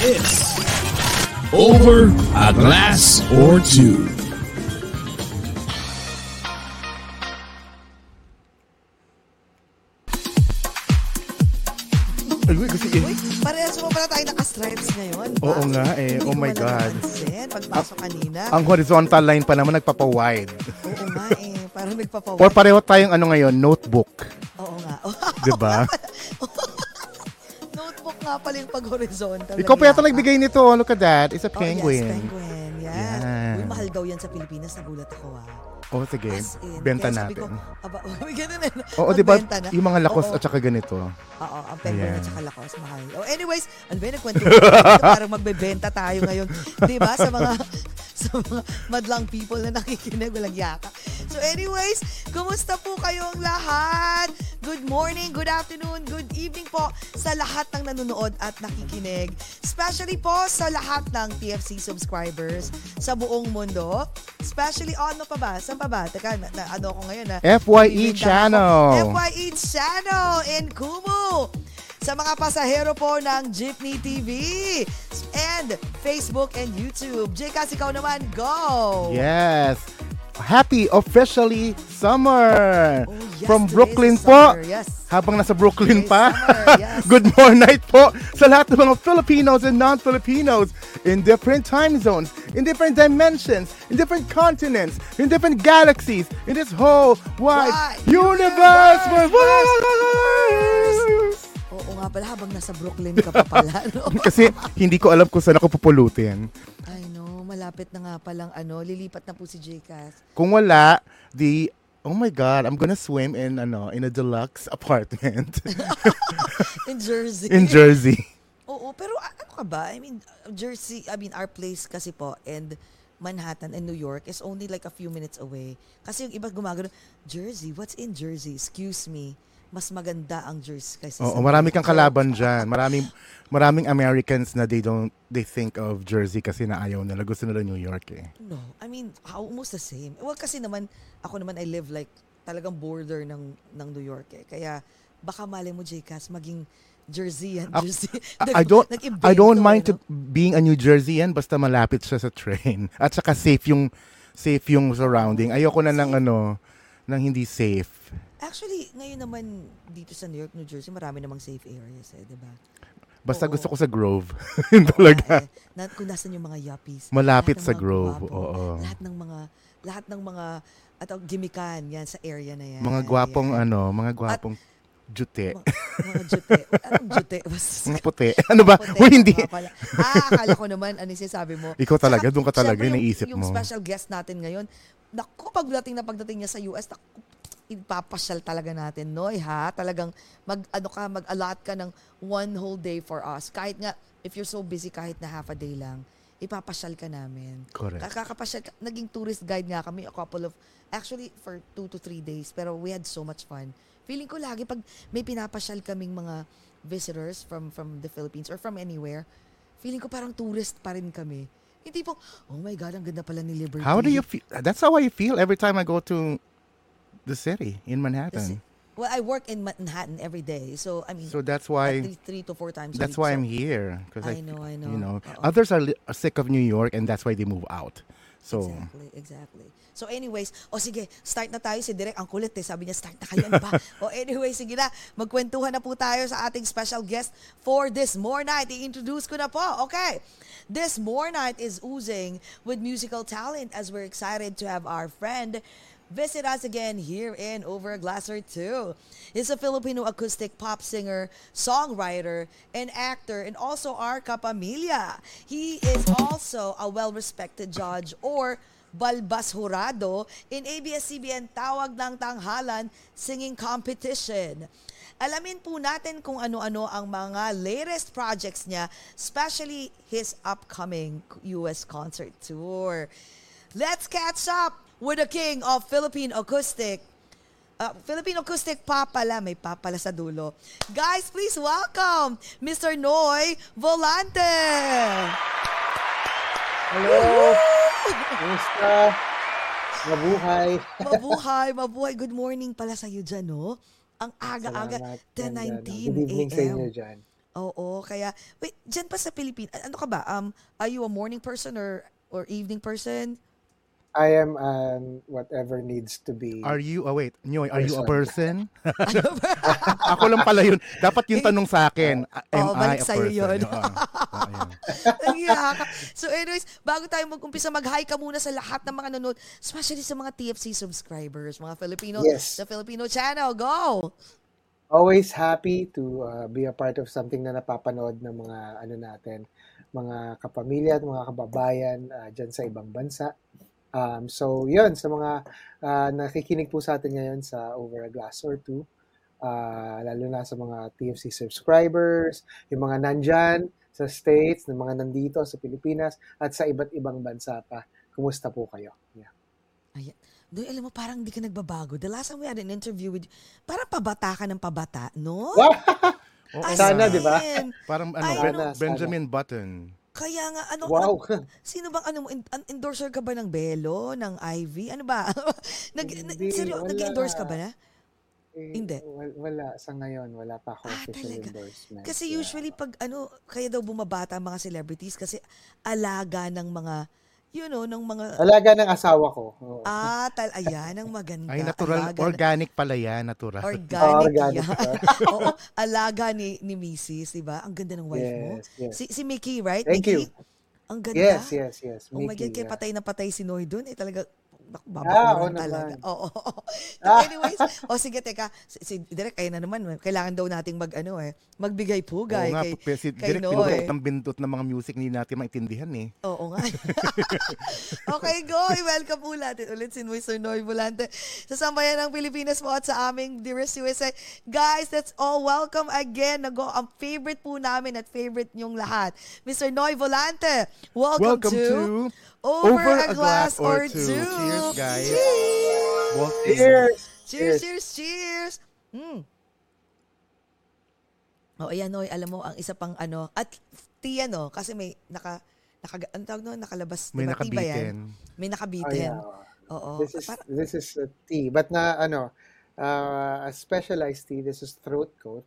Is Over a Glass or Two. Uy, kasi eh. Uy, parehas mo pala tayo naka-stripes ngayon. Oo nga eh. Hindi Oh my God. napansin Pagpasok kanina. Ang horizontal line pa naman nagpapa-wide. Oo nga eh. Parang nagpapawa. Or pareho tayong ano ngayon, notebook. Oo nga. 'Di ba? Notebook nga pala yung pag-horizontal. Ikaw pa yata nagbigay nito. oh, Look at that. It's a Oh, yes, penguin. penguin. Yan. Yan. Uy, mahal daw yan sa Pilipinas. Nagulat ako ah. Oh, sige. As in, Benta natin. Ko, aba, ganun eh. Oo, di ba? Yung mga lakos Oo. at saka ganito. Oo, ang penguin Ayan. at saka lakos, mahal. Oh, anyways, ano ba yung nagkwento? Parang magbebenta tayo ngayon. Di ba? Sa mga sa mga madlang people na nakikinig, walang yaka. So anyways, kumusta po kayong lahat? Good morning, good afternoon, good evening po sa lahat ng nanonood at nakikinig. Especially po sa lahat ng TFC subscribers sa buong mundo. Especially, oh, ano pa ba? Saan pa ba? Teka, na, na- ano ako ngayon? ah? FYE Bibinta ako. channel. FYE channel in Kumu. Sa mga pasahero po ng Jeepney TV and Facebook and YouTube. Jcas, ikaw naman, go! Yes. Happy officially summer. Oh, yes, From Brooklyn po. summer, yes. Habang nasa Brooklyn pa. summer, yes. Good morning night po sa lahat ng mga Filipinos and non-Filipinos in different time zones, in different dimensions, in different continents, in different galaxies, in this whole wide Wide universe. universe. Nga pala, habang nasa Brooklyn ka pa pala. No? Kasi hindi ko alam kung saan ako pupulutin. I know, malapit na nga palang ano, lilipat na po si Jcas. Kung wala, the Oh my God, I'm gonna swim in ano in a deluxe apartment In Jersey. in Jersey. Oo, pero ano ka ba? I mean, Jersey, I mean, our place kasi po, and Manhattan and New York is only like a few minutes away. Kasi yung iba gumagano, Jersey, what's in Jersey? Excuse me. Mas maganda ang Jersey kaysa Oo, sa marami kang kalaban diyan. Maraming maraming Americans na they don't they think of Jersey kasi na ayaw nila. Gusto nila New York eh. No, I mean, almost the same. Well, kasi naman, ako naman, I live like talagang border ng, ng New York eh. Kaya, baka mali mo, Jcas, maging Jersey yan, Ah, Jersey. I, I don't I don't mind no? to being a New Jerseyan basta malapit siya sa train. At saka safe yung safe yung surrounding. Ayoko na ng ano ng hindi safe. Actually, ngayon naman dito sa New York, New Jersey, marami namang safe areas eh, di ba? Basta Oo. gusto ko sa Grove. Yun talaga. Eh. Na, kung nasan yung mga yuppies. Malapit sa Grove, gwapo, oo. Lahat ng mga, lahat ng mga, at gimikan yan sa area na yan. Mga gwapong Yan. ano, mga gwapong jute. Mga, mga jute. Anong jute? Mga puti. Ano ba? Puti, Uy, hindi. Ah, akala ko naman, ano yung sinasabi mo. Ikaw talaga, doon ka talaga, yung- naisip Yung mo. special guest natin ngayon, naku, pagdating na pagdating niya sa US, naku, ipapasyal talaga natin, Noy, ha? Talagang mag, ano ka, mag-allot ka ng one whole day for us. Kahit nga, if you're so busy, kahit na half a day lang, ipapasyal ka namin. Correct. Kakakapasyal, ka- naging tourist guide nga kami a couple of, actually for two to three days, pero we had so much fun. Feeling ko lagi pag may pinapasyal kaming mga visitors from from the Philippines or from anywhere, feeling ko parang tourist pa rin kami. Hindi po, oh my God, ang ganda pala ni Liberty. How do you feel? That's how I feel every time I go to the city in Manhattan. Well, I work in Manhattan every day. So, I mean, So that's at why least three to four times a that's week. why So, I'm here because I know, I know. You know, Oo. others are, li- are sick of New York and that's why they move out. So, Exactly, exactly. So anyways, o sige, start na tayo si Direk. Ang kulit eh. Sabi niya, start na kayo. Ba? o anyway, sige na. Magkwentuhan na po tayo sa ating special guest for this more night. I-introduce ko na po. Okay. This more night is oozing with musical talent as we're excited to have our friend visit us again here in Over a Glass or Two. He's a Filipino acoustic pop singer, songwriter, and actor, and also our kapamilya. He is also a well-respected judge or balbas jurado in ABS-CBN Tawag ng Tanghalan Singing Competition. Alamin po natin kung ano-ano ang mga latest projects niya, especially his upcoming US concert tour. Let's catch up with the king of Philippine acoustic. Uh, Philippine acoustic pop pala, may pop pala sa dulo. Guys, please welcome Mr. Noy Volante. Hello! Kumusta? Mabuhay. Mabuhay, mabuhay. Good morning pala sa iyo dyan, no? Ang aga-aga, Salamat. 10.19 Good evening sa inyo a.m. dyan. Oo, kaya, wait, dyan pa sa Pilipinas, ano ka ba? Um, are you a morning person or or evening person? I am um, whatever needs to be. are you, oh wait, Nyoy, are you a Person. person? Ako lang pala yun. Dapat yung tanong sa akin, am balik I a person? yun. Oo. Nagyaka. so anyways, bago tayo mag-umpisa, mag-hi ka muna sa lahat ng mga nanonood, especially sa mga TFC subscribers, mga Filipino, Yes. sa Filipino channel. Go! Always happy to uh, be a part of something na napapanood ng mga ano natin, mga kapamilya at mga kababayan uh, dyan sa ibang bansa. Um, so, yun, sa mga uh, nakikinig po sa atin ngayon sa Over a Glass or Two, uh, lalo na sa mga TFC subscribers, yung mga nandyan sa States, ng mga nandito sa Pilipinas, at sa iba't ibang bansa pa. Kumusta po kayo? Yeah. Ayan. Doy, alam mo, parang hindi ka nagbabago. The last time we had an interview with parang pabata ka ng pabata, no? Oo Sana, di ba? Parang ano, Ben- ano? Benjamin Button. Kaya nga, ano, Wow! ano- sino bang, ano, mo, en- an- endorser ka ba ng Belo, ng Ivy? Ano ba? Nag, na, Hindi, seryo, wala. nag-endorse ka ba na? Eh, Hindi. wal- Wala. Sa ngayon, wala pa ako Ah, official talaga. endorsement. Kasi Yeah. usually pag ano, kaya daw bumabata ang mga celebrities kasi alaga ng mga, you know, ng mga, Alaga ng asawa ko. Oo. ah, tal, ayan, ang maganda. Ay, natural, alaga, organic pala yan, natural. Organic, Organic yan. Oo, alaga ni, ni Mrs., di ba? Ang ganda ng wife mo. Yes, yes. Si, si Mickey, right? Thank Mickey? you. Ang ganda. Yes, yes, yes. Oh my God, Mickey, kaya yeah. patay na patay si Noy doon. Eh, talaga, naku, Ah, babakuran oo talaga. naman. Oo. So, Ah. anyways, o sige, teka, si, si Direk, kaya na naman, kailangan daw nating mag, ano eh, magbigay pugay Oo nga, kay, pe- si kay Direk, Noy. pinutut ng bindot ng mga music ni natin maintindihan eh. Oo nga. okay, go. Welcome po natin ulit si Mr. Noy Volante sa Sambayan ng Pilipinas po at sa aming Dearest USA. Guys, that's all. Welcome again. Nago, ang favorite po namin at favorite niyong lahat. Mr. Noy Volante, welcome, Welcome to, to Over, a, Glass, or Two. Cheers, guys. Cheers! Walt Cheers! Cheers, cheers, cheers. Mm. Oh, ayan, Noy, alam mo, ang isa pang ano, at Tia, no, kasi may naka, naka, ang tawag no, nakalabas, May diba? Ba yan? nakabitin. May Oh, nakabitin. yeah. Oo. This is Para- this is a tea, but na ano, uh, a specialized tea. This is throat coat.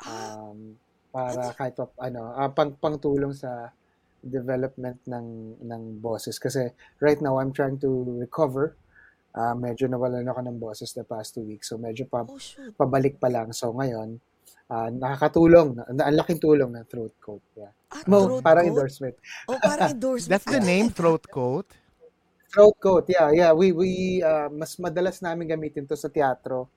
ah, Um, para kahit pa ano, uh, pang pangtulong sa development ng ng boses kasi right now I'm trying to recover. Uh, medyo nawalan ako ng boses the past two weeks. So medyo pa oh, shoot. pabalik pa lang. So ngayon, uh, nakakatulong. na- Ang laking tulong ng throat coat. Yeah. Ah, Mo, throat parang coat? endorsement. Oh, parang endorsement. That's the name, throat coat. Throat coat, yeah, yeah. We we uh, mas madalas namin gamitin to sa teatro.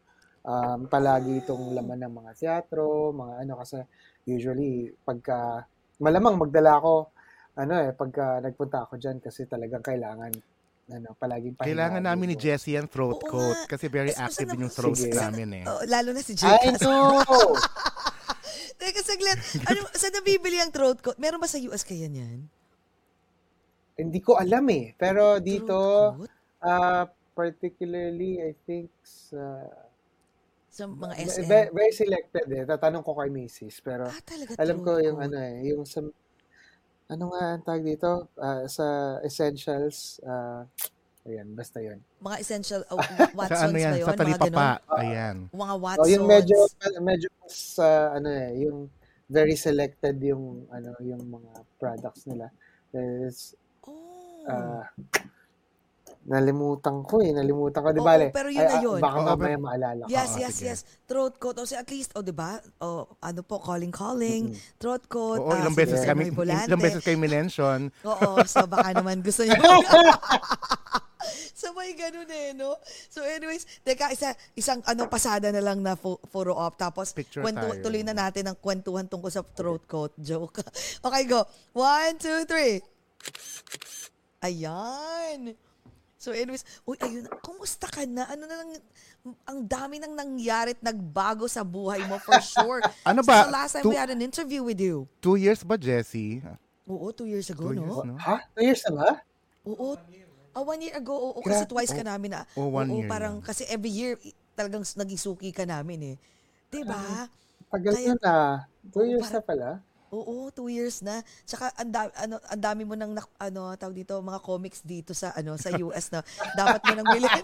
Um, palagi itong laman ng mga teatro, mga ano kasi usually pagka malamang magdala ako ano eh pagka nagpunta ako diyan kasi talagang kailangan ano palaging pahinga Kailangan namin ni. Jessie ang throat Oo coat nga. kasi very saan active yung throat Sige. namin eh. Oh, lalo na si I Jake. know. Teka, saglit. Ano, saan nabibili ang throat coat? Meron ba sa US kaya niyan? Hindi ko alam eh. Pero dito uh, particularly I think sa Sa mga SM? very, very selected eh. Tatanong ko kay Macy's pero ah, talaga Alam ko yung coat. ano eh, yung sa ano nga ang tawag dito? Ah, sa essentials, ah, ayan, basta yun. Mga essential, oh, Sa Watsons ano yan, ba yun? sa Mga talipapa. ganun? Ayan. Mga Oh, Watsons. yung medyo medyo sa ano eh, yung very selected yung ano yung mga products nila. There's ah, nalimutan ko eh. Nalimutan ko. Di Oo, ba? Le? pero yun na Ay, ah, yun. Baka Oo, mamaya maalala ko. Yes, Oo, yes, yes. Throat coat. O, at least, o, di ba? O, ano po, calling, calling. Throat coat. Oo, ah, ilang beses Jose kami, ilang beses kayo minention. Oo, so baka naman gusto niyo. so may ganun eh, no? So anyways, teka, isa, isang ano pasada na lang na pho- photo op. Tapos Picture kwento, tayo. tuloy na natin ang kwentuhan tungkol sa throat coat joke. okay, go. One, two, three. Ayan. So anyways, uy, ayun, kumusta ka na? Ano na lang, ang dami nang nangyari at nagbago sa buhay mo for sure. Ano Since ba? the last time Two- we had an interview with you. Two years ba, Jessie? Oo, two years ago, Two no? years, no? Ha? Two years na ba? Oo. Ah, one year ago. Oo, kasi Grabe. twice ka namin na. Oh, one oo, year parang, lang. kasi every year, talagang naging suki ka namin eh. Diba? Tagal Kaya- yun ah. Two years na pala. Oo, two years na. Tsaka, ang dami, ano, ang dami mo nang, nak- ano, tawag dito, mga comics dito sa, ano, sa US na dapat mo nang bilhin.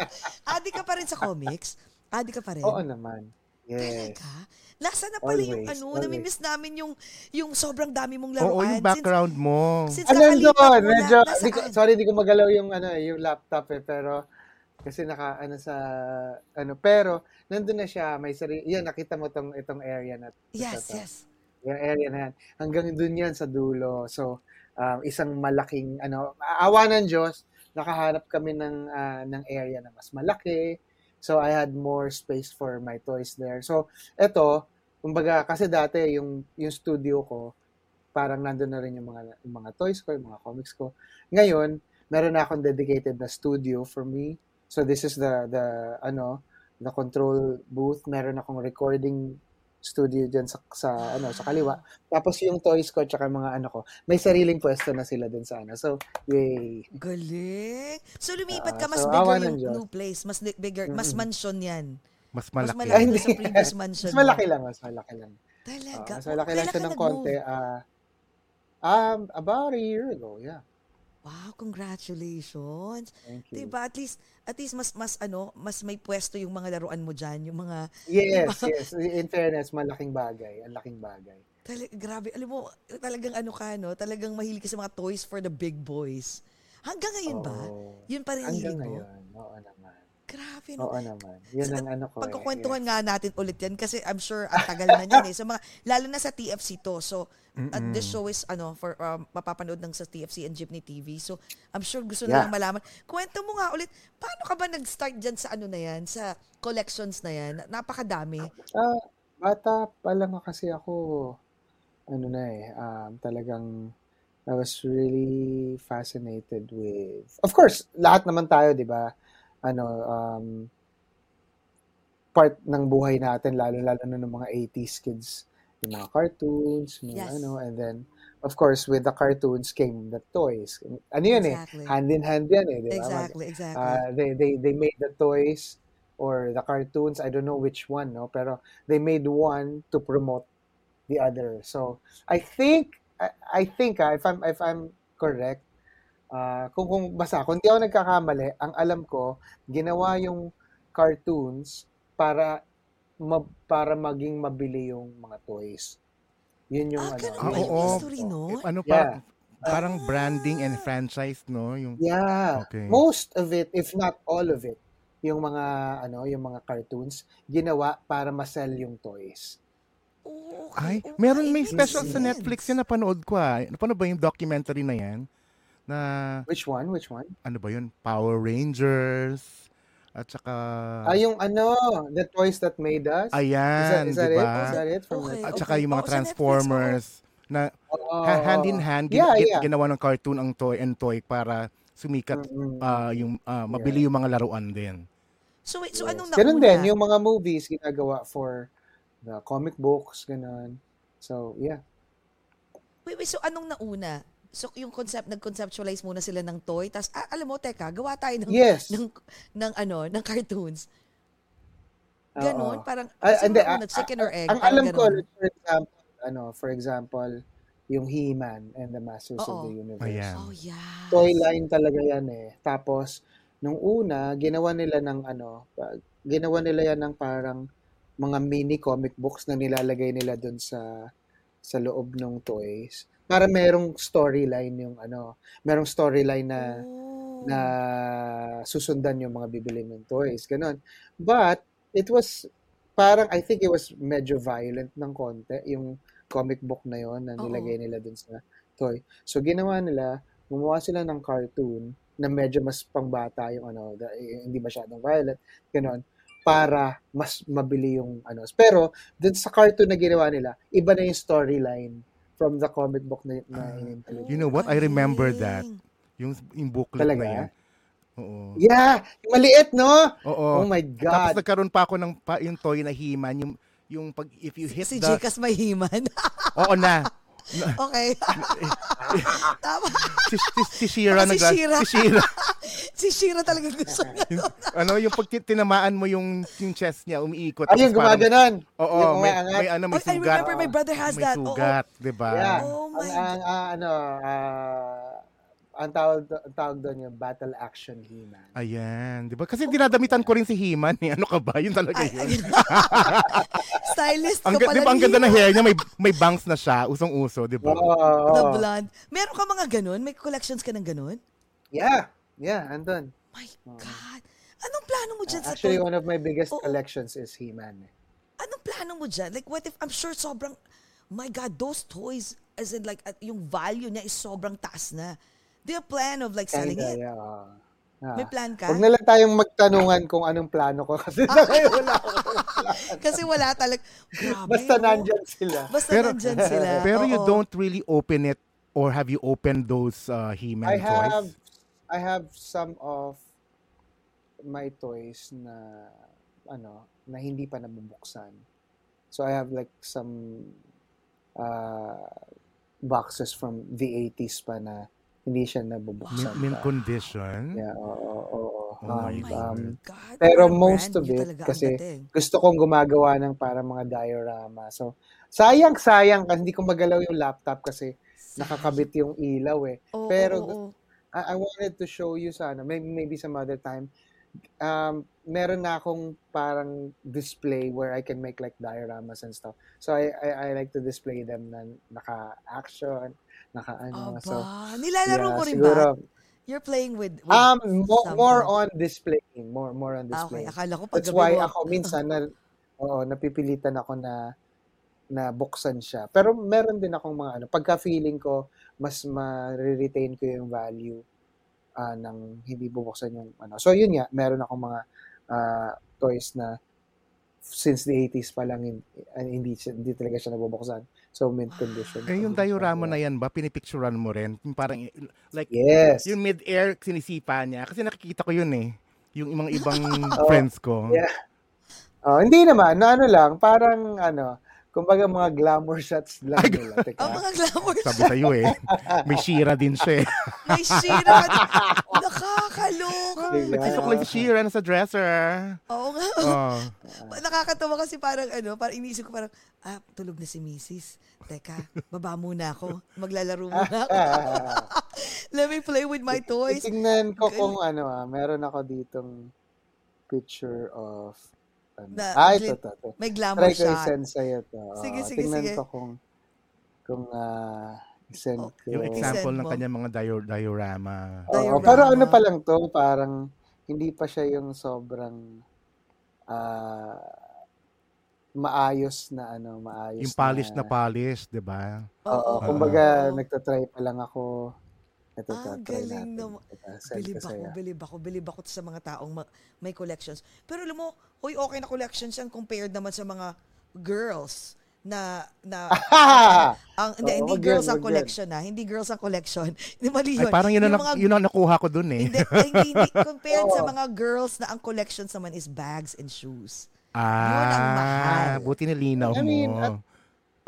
Adi ka pa rin sa comics? Adi ka pa rin? Oo naman. Yes. Talaga? Lasa na pala yung Always, ano, always. namimiss namin yung yung sobrang dami mong laruan. Oo, yung background mo. Since, since Ano doon? Medyo, di ko, sorry, di ko magalaw yung, ano, eh, yung laptop eh, pero, kasi naka, ano sa, ano, pero, nandun na siya, may sarili, yan, nakita mo tong, itong area na, Yes, ito, to. yes. Yung area na yan. Hanggang dun yan sa dulo. So, um, isang malaking, ano, awa ng Diyos, nakahanap kami ng, ah, ng area na mas malaki. So, I had more space for my toys there. So, eto, kumbaga, kasi dati, yung, yung studio ko, parang nandun na rin yung mga, yung mga toys ko, yung mga comics ko. Ngayon, meron na akong dedicated na studio for me. So, this is the, the, ano, the control booth. Meron akong recording studio dyan sa, sa ano sa kaliwa. Tapos yung toys ko tsaka mga ano ko, may sariling pwesto na sila dun sa ano. So, yay. Galing. So lumipat ka Ah, mas so, bigger yung new place, mas bigger, mas Mm-mm. mansion 'yan. Mas Mas malaki. malaki Ay, sa previous mansion. Mas malaki lang, mas malaki lang. Talaga. Ah, mas malaki lang siya ng konti. Ah, um, about a year ago, yeah. Wow, congratulations. Thank you. Diba? At least, at least mas, mas ano, mas may pwesto yung mga laruan mo dyan. Yung mga, Yes, yes. In fairness, malaking bagay. Ang laking bagay. tala- grabe, alam mo, talagang ano ka, no? Talagang mahilig ka sa mga toys for the big boys. Hanggang ngayon ba? Oo. Yun pa rin hilig Hanggang mo? ngayon. Oo naman. Grabe, no? Oo naman. Yan So, ang ano ko. eh. Pagkukwentuhan Yes. nga natin ulit yan kasi I'm sure ang tagal na yan eh. So mga, lalo na sa TFC to. So, at this show is ano, for um, mapapanood ng sa TFC and Jeepney TV. So, I'm sure gusto Yeah. nilang malaman. Kwento mo nga ulit, paano ka ba nag-start dyan sa ano na yan, sa collections na yan? Napakadami. Ah, bata pa lang kasi ako, ano na eh, um, talagang I was really fascinated with, of course, lahat naman tayo, di ba? Ano, um, part ng buhay natin, lalo-lalo na ng mga 80s kids, yung mga cartoons, mga Yes. ano, and then, of course, with the cartoons came the toys. Ano yun Exactly. eh, hand in hand yan eh, di ba? Mag- Exactly, exactly. Uh, they, they, they made the toys or the cartoons, I don't know which one, no? Pero they made one to promote the other. So, I think, I, I think, ah, if I'm, if I'm correct, ah, kung, kung basta, kung di ako nagkakamali, ang alam ko, ginawa yung cartoons para ma, para maging mabili yung mga toys. Yun yung ah, ano. Ah, oo. history, no? Eh, ano Yeah. parang, parang branding and franchise, no? Yung, Yeah. Okay. Most of it, if not all of it, yung mga ano, yung mga cartoons ginawa para ma-sell yung toys. Oo, ay, okay. Oo meron may special sa. Netflix yan napanood ko ah. Napanood ba yung documentary na yan? Na, Which one? Which one? ano ba yun? Power Rangers. At saka, Ah, yung ano, the toys that made us. ayan, is that, di is that it? ba? Is that it? From Okay. Netflix? At saka okay. yung mga Oo, sa Netflix, Transformers na Oo, ha- hand in hand, gin- Yeah, gin- yeah. ginawa ng cartoon ang toy and toy para sumikat Mm-mm. ah, yung ah, mabili yung mga laruan din. So, wait, so Yes. anong Ganun nauna? din, yung mga movies ginagawa for the comic books, ganun. So, yeah. Wait, wait, so anong nauna? So yung concept, nag-conceptualize muna sila ng toy, tas ah, alam mo, teka, gawa tayo ng, Yes. ng, ng ano, ng cartoons. Oo. Ganon, parang, Ah, sino hindi, ah, chicken or egg? Ang alam ko, ganon. like, for example, ano, for example, yung He-Man and the Masters of Oo. the Universe. Ayan. Oh, yeah. toy line talaga yan eh. Tapos, nung una, ginawa nila ng ano, ginawa nila yan ng parang mga mini comic books na nilalagay nila dun sa sa loob ng toys para merong storyline yung ano, merong storyline na Oh. na susundan yung mga bibili ng toys, ganun. But it was parang I think it was medyo violent ng konti yung comic book na yon na nilagay nila dun sa toy. So ginawa nila, gumawa sila ng cartoon na medyo mas pangbata yung ano, yung hindi masyadong violent, ganun, para mas mabili yung ano. Pero dun sa cartoon na ginawa nila, iba na yung storyline from the comic book na, na in-introduce. You know what? I remember that. Yung, yung booklet Talaga? na yan. Oo. Yeah! Yung maliit, no? Oo. Oh, my Tapos God! nagkaroon pa ako ng pa, yung toy na He-Man, yung, yung pag, if you hit Si the... Jikas may himan. Oo na. okay. Tama. Si, si, si Shira Baka si Shira. Si Shira. Si Shira talaga gusto niya. Ano, yung pag tinamaan mo yung, yung chest niya, umiikot. Ayun, gumaganon. Oo, may, may ano, may Oh, I sugat. remember my brother has may that. Oo. sugat, di ba? Yeah. Oh my ang, ang, ah, ano, ah, ang tawag, ang tawag doon yung battle action He-Man. Ayan, di ba? Kasi dinadamitan ko rin si He-Man. Eh. Ano ka ba? Yun talaga Ay, yun. Stylist ang, ka pala di ba, ang ganda Hima. hair niya, may, may bangs na siya, usong-uso, di ba? Oo, oo, The blonde. Meron ka mga ganun? May collections ka ng ganun? Yeah, yeah, andun. My God. Anong plano mo dyan sa Actually, toy? one of my biggest Oo. collections is He-Man. eh. Anong plano mo dyan? Like, what if, I'm sure sobrang, my God, those toys, as in like, at yung value niya is sobrang taas na. Do you have plan of like selling Kinda, it? yeah. Ah. May plan ka? Huwag na lang tayong magtanungan kung anong plano ko kasi Ah. wala ako. Kasi wala talaga. Grabe. Basta oh. nandyan sila. Basta Pero- nandyan sila. Pero you don't really open it or have you opened those uh, He-Man I have toys? I have some of my toys na ano na hindi pa nabubuksan. So I have like some uh, boxes from the 80s pa na hindi siya nabubuksan mint pa. condition? Yeah, oo, oo, oo. Oh my Um, my um, God, pero most of it, kasi dating. gusto kong gumagawa ng para mga diorama. So, sayang, sayang kasi hindi ko magalaw yung laptop kasi nakakabit yung ilaw eh. Oo, pero oo, oo. I, I wanted to show you sana, maybe, maybe some other time, um, meron na akong parang display where I can make like dioramas and stuff. So I, I, I like to display them na naka-action, naka-ano. Aba, so, nilalaro yeah, mo rin siguro, ba? You're playing with, with Um, mo- more on displaying, more more on Ah, okay, display. akala ko pag That's why mo- ako minsan na oo, napipilitan ako na na buksan siya. Pero meron din akong mga ano, pagka feeling ko mas ma-retain ko yung value ah, ng hindi bubuksan yung ano. So yun nga, meron akong mga ah, toys na since the 80s pa lang hin- hindi siya- hindi talaga siya nabubuksan. So mint condition. Eh, yung diorama na yan ba, pinipicturean mo rin? Yung parang, like, Yes. yung mid-air, sinisipa niya. Kasi nakikita ko yun eh. Yung mga ibang Oh, friends ko. Yeah. Oh, hindi naman, na ano lang, parang ano, kumbaga mga glamour shots lang nila. Teka. Ang mga glamour Sabi sa'yo eh. May Shira din siya eh. May shira ka. Nakakaloka. Diba? Ko si Shira nasa dresser. Oo nga. Oh. Nakakatawa kasi parang ano, parang inisip ko parang, ah, tulog na si Mrs. Teka, baba muna ako. Maglalaro muna ako. Let me play with my toys. Tingnan ko kung ano ah, meron ako ditong picture of ano. Na- ah, ito, ito, ito. May glamour Try ko shot. i-send sa'yo to. Oo, Sige, sige, tingnan sige. ko kung kung ah, i-send Oh, ko. Yung example Send ng mo. kanyang mga dio- diorama. Oo, diorama. pero ano pa lang to, parang hindi pa siya yung sobrang ah maayos na ano, maayos Yung polish na polish, di ba? Oo, Oo, kumbaga nagtatry pa lang ako. Ito, Ah, galing natin. naman. Ito, send Bilib ko ako, bilib ako, bilib ako sa mga taong ma- may collections. Pero alam mo, hoy, okay na collections yan compared naman sa mga girls na na ang hindi, hindi wag girls ang collection na hindi girls ang collection hindi mali Ay, yun parang yun, Yung ang, mga- yun ang nakuha ko dun eh. hindi, hindi, hindi compared sa Oo. mga girls na ang collections naman is bags and shoes ah, Yun ang mahal. buti nilinaw I mean, mo. at-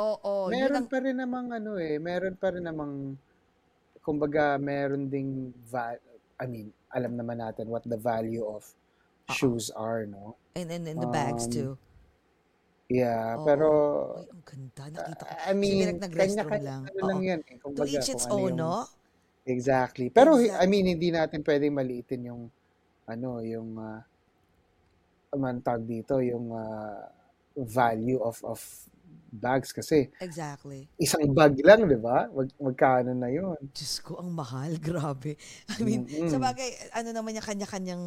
oo yun meron ang pa rin namang ano eh, meron pa rin namang kumbaga meron ding va- I mean, alam naman natin what the value of Ah, shoes are, no? and and, and the bags Um, too Yeah, Oo. pero Ay, ang ganda nakita ko I mean, Sige, nag-restroom kanya-kanya lang. ano lang Oo. yan eh. to Kumbaga, each kung its ano own yung- no Exactly. Pero I Exactly. mean, hindi natin pwedeng maliitin yung ano, yung uh, man tawag dito, yung ah, value of of bags kasi Exactly. isang bag lang, di ba? Mag, magkano na yun? Diyos ko, ang mahal. Grabe. I mean, Mm-mm. sa bagay, ano naman yung kanya-kanyang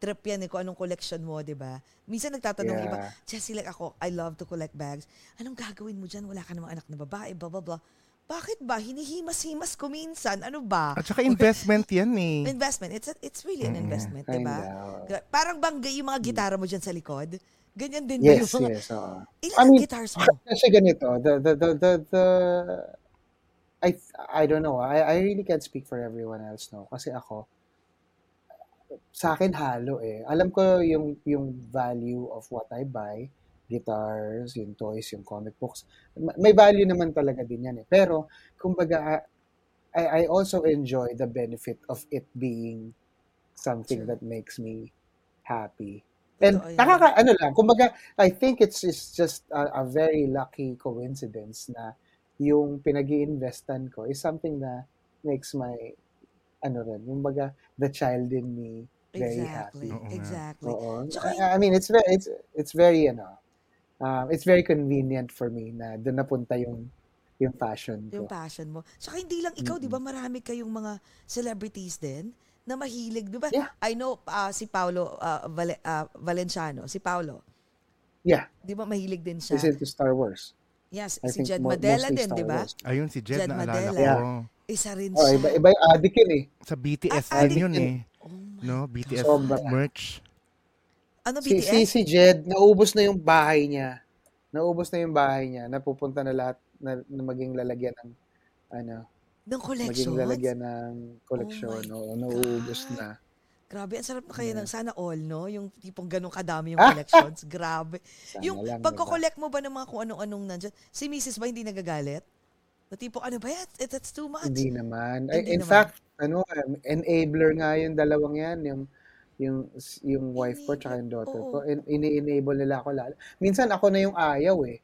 trip yan eh, kung anong collection mo, di ba? Minsan nagtatanong Yeah. iba, Jessie, like ako, I love to collect bags. Anong gagawin mo dyan? Wala ka namang anak na babae, blah, blah, blah. Bakit ba? Hinihimas-himas ko minsan. Ano ba? At saka investment yan eh. Investment. It's a, it's really an investment, di ba? Parang bang yung mga gitara mo dyan sa likod? Ganyan din ba Yes, yung mga... yes. oo. Ilan I mean, guitars mo? Kasi ganito, the, the, the, the, the, I, I don't know, I, I really can't speak for everyone else, no? Kasi ako, sa akin halo eh. Alam ko yung, yung value of what I buy, guitars, yung toys, yung comic books. Ma- May value naman talaga din yan eh. Pero, kumbaga, I, I also enjoy the benefit of it being something that makes me happy. And yan. nakaka, ano lang, kumbaga, I think it's, it's just a, a very lucky coincidence na yung pinag investan ko is something na makes my, ano rin, kumbaga, the child in me very Exactly. happy. Oo. Exactly. Oo. Tsaka I, I mean, it's very, it's, it's very, ano, um, it's very convenient for me na doon napunta yung, yung fashion Yung ko. passion mo. Saka hindi lang ikaw, di ba? Marami kayong mga celebrities din na mahilig. Di ba? Yeah. I know ah, si Paolo ah, Vale- ah, Valenciano. Si Paolo. Yeah, Di ba mahilig din siya? is into Star Wars. yes, I si Jed Madela din, di ba? Ayun si Jed, Jed naalala Madela. ko. Yeah. Isa rin Oh, siya. iba, iba yung addict yun eh. Sa BTS Ah, din yun eh. Oh No, BTS Sobra. merch. Ano Si, BTS? si, si Jed, naubos na yung bahay niya. Naubos na yung bahay niya. Napupunta na lahat na, na maging lalagyan ng ano, Ng collection? maging lalagyan ng koleksyon. Oh Oo, nauubos God. na. Grabe, ang sarap na kayo ng Yeah. sana all, no? Yung tipong ganun kadami yung collections. Grabe. Sana yung pagko-collect mo ba ng mga kung anong-anong nandyan, si Mrs. ba hindi nagagalit? Na tipong, ano ba yan? It, that's too much. Hindi naman. Ay, Hindi in naman. fact, ano, um, enabler nga yung dalawang yan, yung yung yung wife ko tsaka yung daughter Oo. ko. In, ini-enable nila ako lalo. Minsan ako na yung ayaw eh.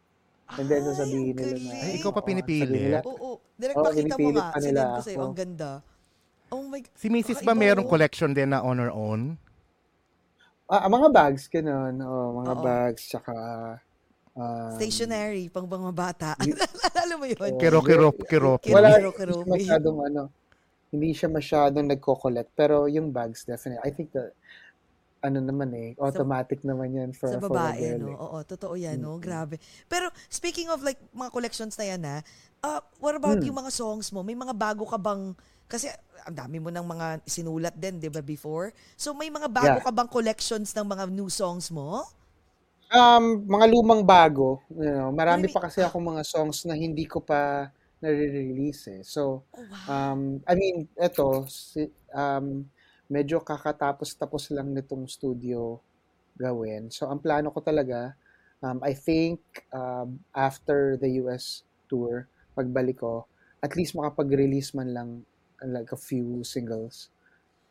And then Ay, sasabihin nila na. Ay, ikaw pa Oo, pinipili? nila, Oo. Direct Oo, pakita mo nga. Sinend ko sa'yo. Ang ganda. Oh my God. Si Mrs. ba merong collection din na on her own? Ah, mga bags, ganun. Oh, mga Oo. bags, tsaka... Um, Stationary, pang mga bata. Alam mo yun? Oo. Kirop, kirop. Kiro- Wala, kiro- hindi kiro- siya masyadong ano, hindi siya masyadong nagko-collect. Pero yung bags, definitely. I think the, ano naman eh, automatic naman yan for, sa for a babae, girl no? eh. Oo, totoo yan, no? Mm-mm. Grabe. Pero, speaking of like, mga collections na yan, ha? Uh, what about Hmm. yung mga songs mo? May mga bago ka bang, kasi ang dami mo ng mga sinulat din, di ba, before? So, may mga bago Yeah. ka bang collections ng mga new songs mo? Um, mga lumang bago, you know, marami pa kasi ako mga songs na hindi ko pa nare-release eh. So, Oh, um, I mean, eto, si, um, medyo kakatapos-tapos lang nitong studio gawin. So, ang plano ko talaga, um, I think, um, after the US tour, pagbalik ko, at least makapag-release man lang like a few singles.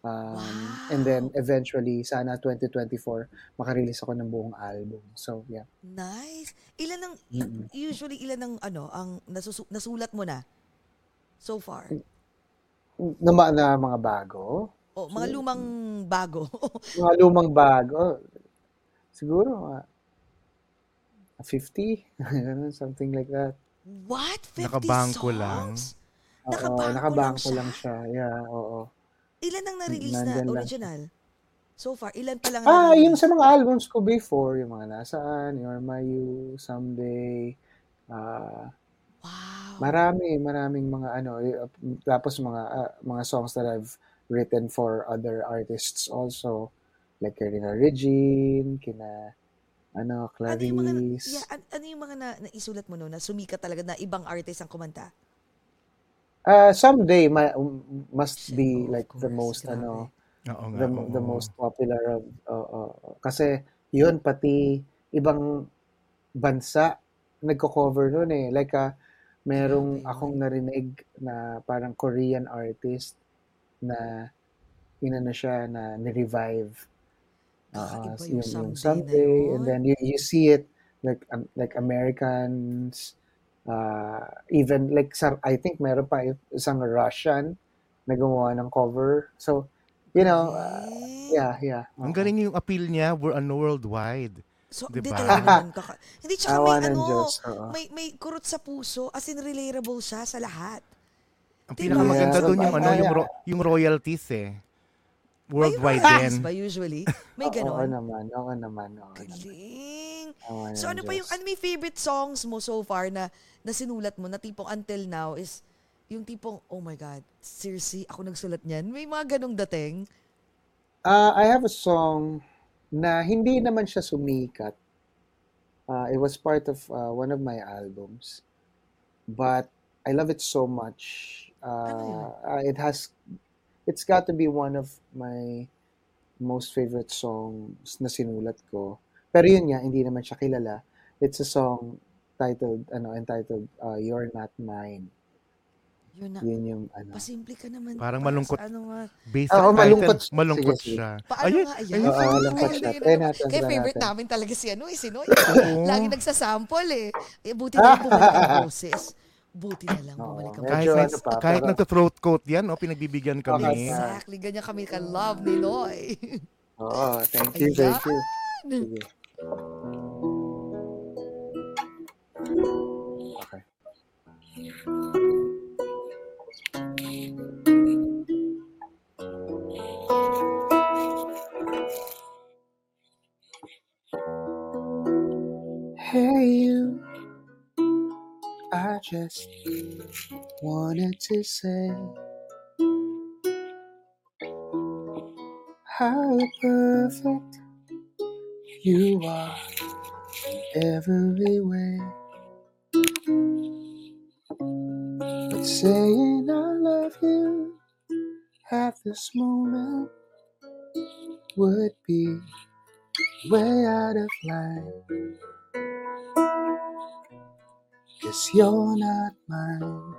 Um, And then, Wow. eventually, sana 2024, makarelease ako ng buong album. So, yeah. Nice. Ilan ang, Mm-mm. usually, ilan ang, ano, ang nasusu- nasulat mo na? So far. Na, ma- na mga bago, O, mga lumang bago. mga lumang bago, siguro, uh, 50, Ganun, something like that. What? 50 Nakabangko lang. songs? Oo, Nakabangko nakabangko lang lang siya. Yeah, oo. Ilan ang na-release na lang original? So far, ilan pa lang ang Ah, yung sa mga albums ko before, yung mga Nasaan, You're My You, Someday, ah, Wow. marami, maraming mga ano, y- tapos mga ah, mga songs that I've written for other artists also, like Karina Regine, kina ano ano, yung mga, Clarice. yeah, an- ano yung mga na, naisulat mo no, na sumikat talaga na ibang artist ang kumanta? Uh, someday ma- um, must be like the most grabe. ano Oo nga. the oo. the most popular of oo, oo. kasi yun pati ibang bansa nagko-cover nun eh like ah merong akong narinig na parang Korean artist na inano siya na ni-revive Ah, yung yung, Someday someday and then you, you see it like um, like Americans uh, even like sa, I think meron pa isang Russian na gumawa ng cover so you know uh, yeah yeah Ang oo. galing yung appeal niya, we're ano, worldwide. So, Diba? di talaga naman kaka... Hindi, tsaka Awa may ano, Diyos, may, may kurot sa puso, as in relatable siya sa lahat. Ang Diba? pinakamaganda Yeah. doon yung ano, yung, ro- yung royalties eh. Worldwide din. ba usually? May Oo ganon. naman, oo naman, oo naman. Galing. Awa So ano pa yung, ano may favorite songs mo so far na, na sinulat mo na tipong until now is yung tipong, oh my God, seriously, ako nagsulat niyan. May mga ganong dating. Uh, I have a song na hindi naman siya sumikat. Uh, it was part of uh, one of my albums. But I love it so much. Uh, uh, it has, it's got to be one of my most favorite songs na sinulat ko. Pero yun nga, hindi naman siya kilala. It's a song titled, ano, entitled, uh, You're Not Mine. Yun na. Yun yung, ano. Pasimple ka naman. Parang malungkot. Ano nga. Based Oo, on malungkot. title, malungkot Sige, siya. Paano Ayun, nga ayan? ayun. Oo, malungkot siya. ayun, natin, Kaya favorite natin. namin talaga si ano eh, si Noy. Lagi nagsasample eh. eh buti na lang bumalik ang boses. Buti na lang Oo, bumalik ang medyo Kahit, ano nag, pa, kahit pero- nagka-throat coat yan, oh, pinagbibigyan kami. Okay. Exactly. Ganyan kami ka-love ni Noy. Oo, thank you, thank you. Sige. Okay. Just wanted to say how perfect you are every way. But saying I love you at this moment would be way out of line. Cause you're not mine.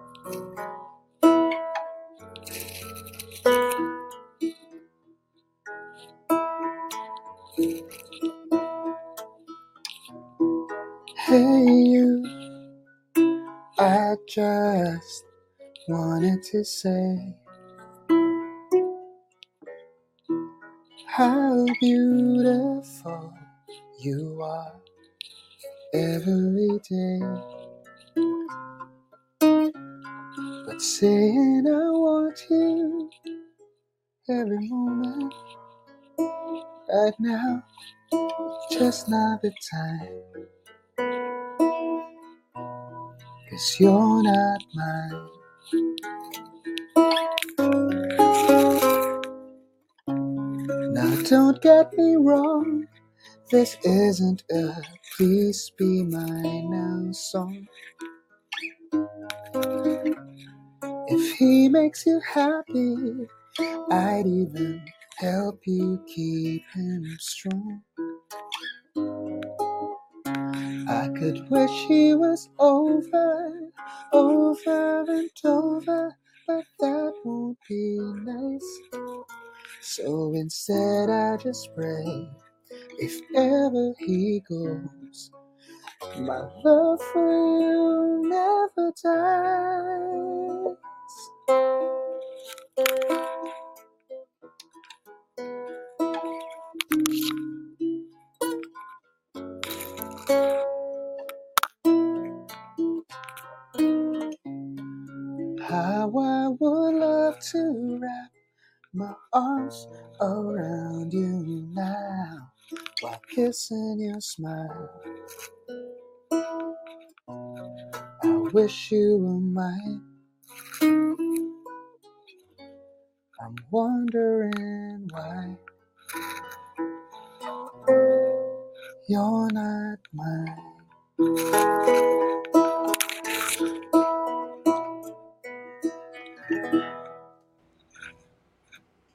Hey, you. I just wanted to say how beautiful you are every day. But saying I want you every moment right now, just not the time. Cause you're not mine. Now don't get me wrong, this isn't a please be mine now song. He makes you happy, I'd even help you keep him strong. I could wish he was over, over and over, but that won't be nice. So instead, I just pray if ever he goes, my love for you never dies. How I would love to wrap my arms around you now while kissing your smile. I wish you were mine. I'm wondering why you're not mine.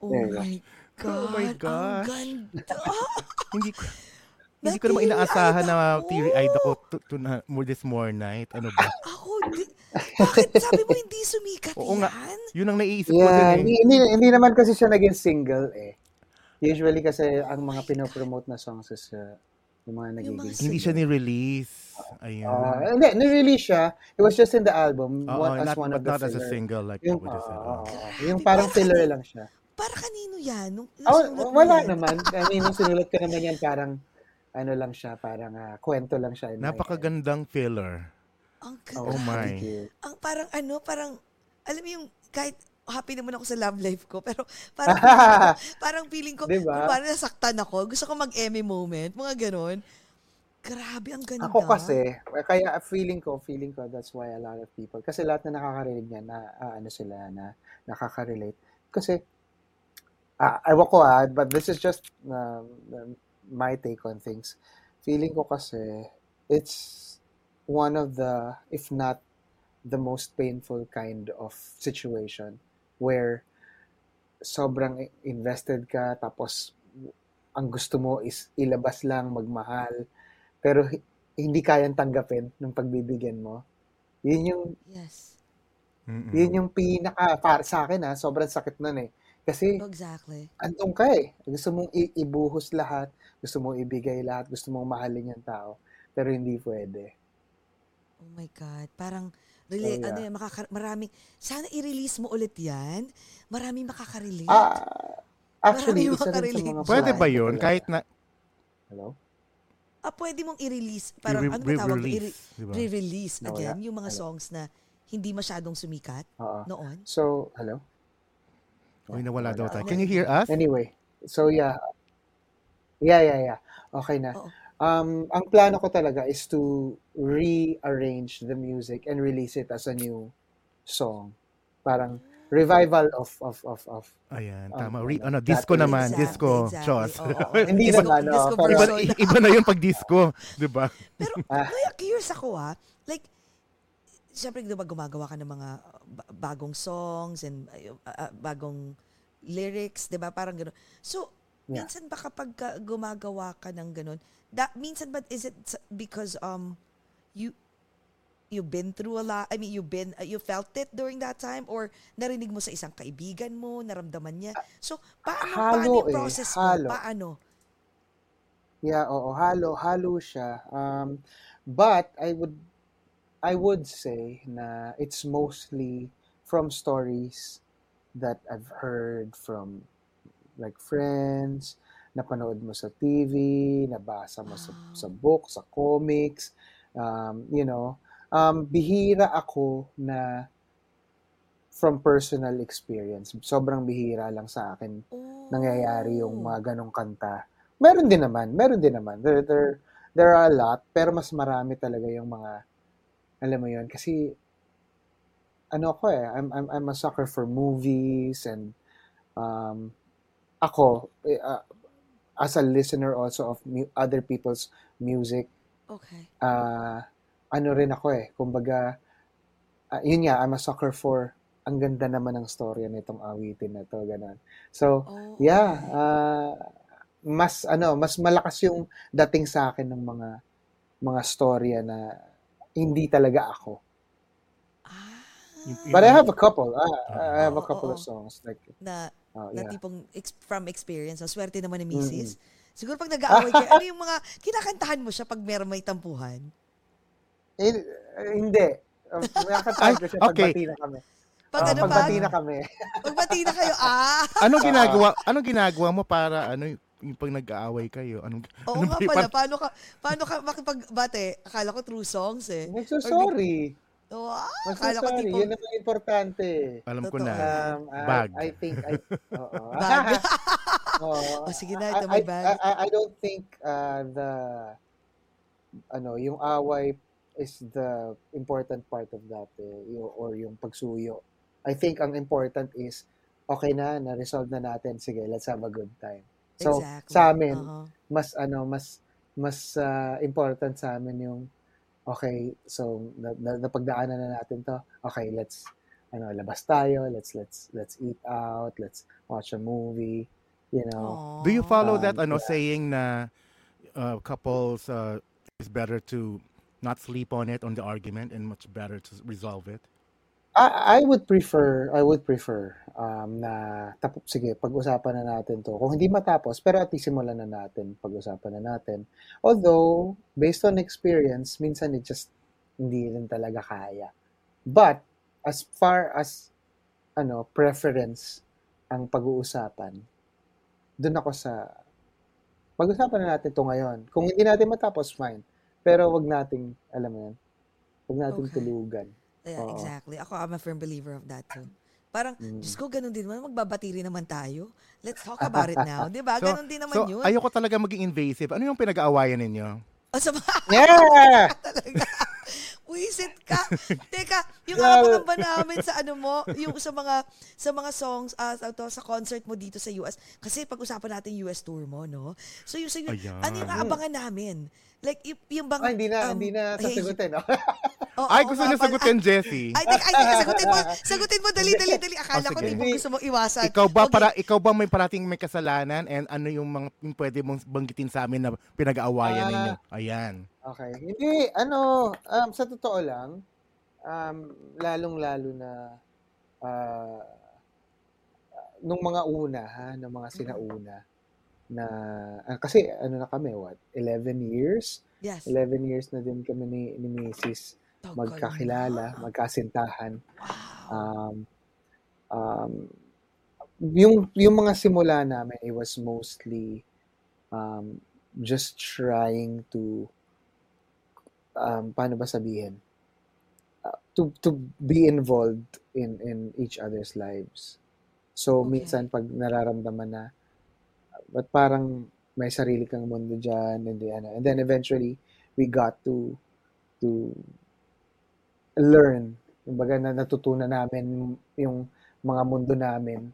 Oh There you oh go. my God. Oh my Ang ganda. hindi ko, hindi ko naman inaasahan na Nateary-eyed teary-eyed ako. ako to, to na, more this more night. Ano ba? Ako, di, bakit sabi mo hindi sumikat Oo yan? nga. Yun ang naiisip ko Yeah, din eh. hindi, hindi, hindi naman kasi siya naging single eh. Usually kasi ang mga pinopromote na songs is uh, yung mga nagiging mga Hindi siya single. ni-release. Ayun. Ah, hindi, nirelease siya. It was just in the album Oo, one, as not, one but of the not as a filler. single like Yung, what you said. oo. yung parang filler lang siya. Para kanino yan? Nung, Oh, wala yan? naman. I mean, nung sinulat ko naman yan, parang ano lang siya, parang ah, kwento lang siya. Napakagandang filler. Ang Oh, Oh ganda. my. Ang parang ano, parang, alam mo yung, kahit happy naman ako sa love life ko, pero parang, parang feeling ko, Diba? parang nasaktan ako, gusto ko mag-Emmy moment, mga ganon. Grabe, ang ganda. Ako kasi, kaya feeling ko, feeling ko, that's why a lot of people, kasi lahat na nakakarinig niya, na ah, ano sila, na nakaka-relate. Kasi, ewan ko ah, but this is just um, my take on things. Feeling ko kasi, it's one of the, if not the most painful kind of situation where sobrang invested ka, tapos ang gusto mo is ilabas lang, magmahal, pero hi- hindi kayang tanggapin ng pagbibigyan mo. Yun yung, Yes. Mm-mm. yun yung pinaka, para sa akin ha, sobrang sakit nun eh. Kasi, Exactly. andun ka eh. Gusto mong i- ibuhos lahat, gusto mong ibigay lahat, gusto mong mahalin yung tao, pero hindi pwede. Oh my God. Parang, rela- Oh, yeah. ano yan, makaka- maraming, sana i-release mo ulit yan. Maraming makaka-relate. Ah, actually, Marami isa rin sa makarelate mga Pwede ba yun? Kahit na Hello? ah, pwede mong i-release. Parang, i-re- ano ba tawag? re-release, di ba? I-release Nawala. again yung mga Hello? songs na hindi masyadong sumikat Oo. noon. So, hello? Uy, nawala daw tayo. Can you hear us? Anyway, so yeah. Yeah, yeah, yeah. Okay na. Oo. Um, ang plano ko talaga is to rearrange the music and release it as a new song. Parang revival of of of of Ayan, Um, tama. Re- ano, ano, disco that- naman. Exactly, disco. exactly. Chos. Hindi Disco- naman, no, disco pero- iba, iba na yun pag disco. Di ba? Pero, Ah. Kuya, curious ako ah. Like, syempre, di ba gumagawa ka ng mga ba- bagong songs and uh, uh, bagong lyrics, di ba? Parang gano'n. So, Yeah. minsan ba kapag ka gumagawa ka ng gano'n, that, minsan ba is it because um you you've been through a lot, I mean, you've been, uh, you felt it during that time or narinig mo sa isang kaibigan mo, naramdaman niya. So, paano, paano halo yung eh, process mo? halo. Paano? Yeah, oo, halo, halo siya. Um, but I would I would say na it's mostly from stories that I've heard from like friends, napanood mo sa TV, nabasa mo sa, Wow. sa book, sa comics, um, you know, um, bihira ako na from personal experience. Sobrang bihira lang sa akin Oh. nangyayari yung mga ganong kanta. Meron din naman, meron din naman. There, there, there are a lot, pero mas marami talaga yung mga, alam mo yun, kasi, ano ko eh, I'm, I'm, I'm a sucker for movies and, um, ako, uh, as a listener also of mu- other people's music, Okay. ah ano rin ako eh, kumbaga, ah, yun nga, I'm a sucker for, ang ganda naman ng storya nitong awitin na to, ganun. So, Oh, Yeah, okay. ah, mas ano, mas malakas yung dating sa akin ng mga mga storya na hindi talaga ako. Ah. Yung- But I have a couple. Ah, I have a couple oo. of songs like na, oh, na yeah. tipong ex- from experience. Ang swerte naman ni. Mrs. Siguro pag nag-aaway kayo, ano yung mga, kinakantahan mo siya pag meron may tampuhan? Eh, hindi. Uh, Nakakatahan ko siya Ay, okay. na kami. Pag Ah, ano pagbati pa? na kami. Pagbati na kayo, ah! Anong ginagawa, anong ginagawa mo para ano yung pag nag-aaway kayo? Anong Oo ano nga pala, paano ka, paano ka makipagbate? Akala ko true songs eh. Nagsasorry. Oh, ah, akala ko tipong, Yun ang importante. alam ko Totoo. na. Um, I, Bag. I think I, oo. bag. Oo. O, sige na, ito, may I, bag. I, I- I don't think uh, the ano, yung away is the important part of that eh, yung- or yung pagsuyo. I think ang important is okay na, na-resolve na natin. Sige, let's have a good time. So, exactly. sa amin, Oo. mas ano, mas mas uh, important sa amin yung okay, so na, na, napagdaanan na natin to. Okay, let's ano, labas tayo, let's let's let's eat out, let's watch a movie, you know. Do you follow Um, that ano yeah. saying na uh, couples uh, it's better to not sleep on it on the argument and much better to resolve it? I, I would prefer, I would prefer um, na tapos sige, pag-usapan na natin to. Kung hindi matapos, pero at least simulan na natin, pag-usapan na natin. Although, based on experience, minsan it just hindi rin talaga kaya. But, as far as ano, preference ang pag-uusapan, dun ako sa pag-usapan na natin to ngayon. Kung hindi natin matapos, fine. Pero wag nating, alam mo yan, wag nating Okay. tulugan. Yeah, Oo. exactly. Ako, I'm a firm believer of that too. Parang, Mm. Diyos ko, ganun din naman. Magbabatiri naman tayo. Let's talk about it now. Di ba? So, Ganun din naman so yun. ayoko talaga maging invasive. Ano yung pinag-aawayan ninyo? O, sa mga Yeah! talaga. Wisit ka. Teka, yung Grabe. abangan ba namin sa ano mo, yung sa mga sa mga songs uh, sa, to, sa concert mo dito sa US. Kasi pag-usapan natin US tour mo, no? So yung sa Ayan. ano yung aabangan namin? Like y- yung bang Ah, hindi na, um, hindi na ay, sasagutin. no? oo, Ay, gusto pala. sagutin, Jessie. Ay, ay, teka, sagutin mo. Sagutin mo, dali, dali, dali. Akala Oh, ko di mo gusto mong iwasan. Ikaw ba Okay. para ikaw ba may parating may kasalanan and ano yung mga yung pwede mong banggitin sa amin na pinag-aawayan Ah. ninyo? Ayan. Okay. Hindi, ano, um, sa totoo lang, um, lalong-lalo na ah, nung mga una, ha, nung mga sinauna, na, ah, kasi ano na kami, what, 11 years? Yes. 11 years na din kami ni, ni Mrs. Magkakilala, na. magkasintahan. Wow. Um, um, yung, yung mga simula namin, it was mostly um, just trying to, um, paano ba sabihin? Uh, to, to be involved in, in each other's lives. So, Okay. minsan pag nararamdaman na, but parang may sarili kang mundo dyan, and, then, ano, and then eventually, we got to, to learn. Kumbaga na natutunan namin yung mga mundo namin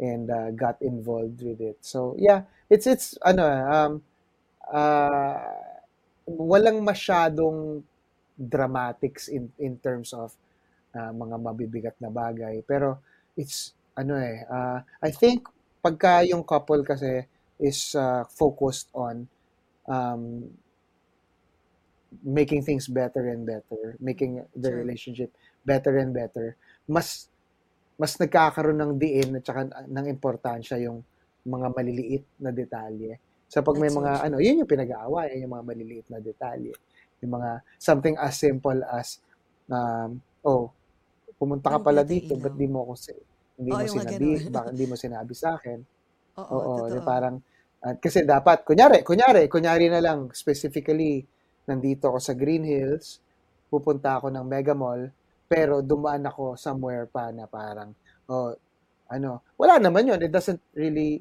and uh, got involved with it. So yeah, it's it's ano um uh, walang masyadong dramatics in in terms of uh, mga mabibigat na bagay pero it's ano eh uh, I think pagka yung couple kasi is uh, focused on um, making things better and better, making the Sure. relationship better and better, mas mas nagkakaroon ng diin at saka ng importansya yung mga maliliit na detalye. Sa pag may That's so mga ano, yun yung pinag-aawayan, yung mga maliliit na detalye. Yung mga something as simple as um, oh, pumunta ka pala dito, ba't di mo ako si- hindi Oo, mo sinabi, bakit hindi mo sinabi sa akin? Oo, totoo. di parang at kasi dapat kunyari, kunyari, kunyari na lang specifically nandito ako sa Green Hills, pupunta ako ng Mega Mall, pero dumaan ako somewhere pa na parang oh, ano, wala naman 'yon. It doesn't really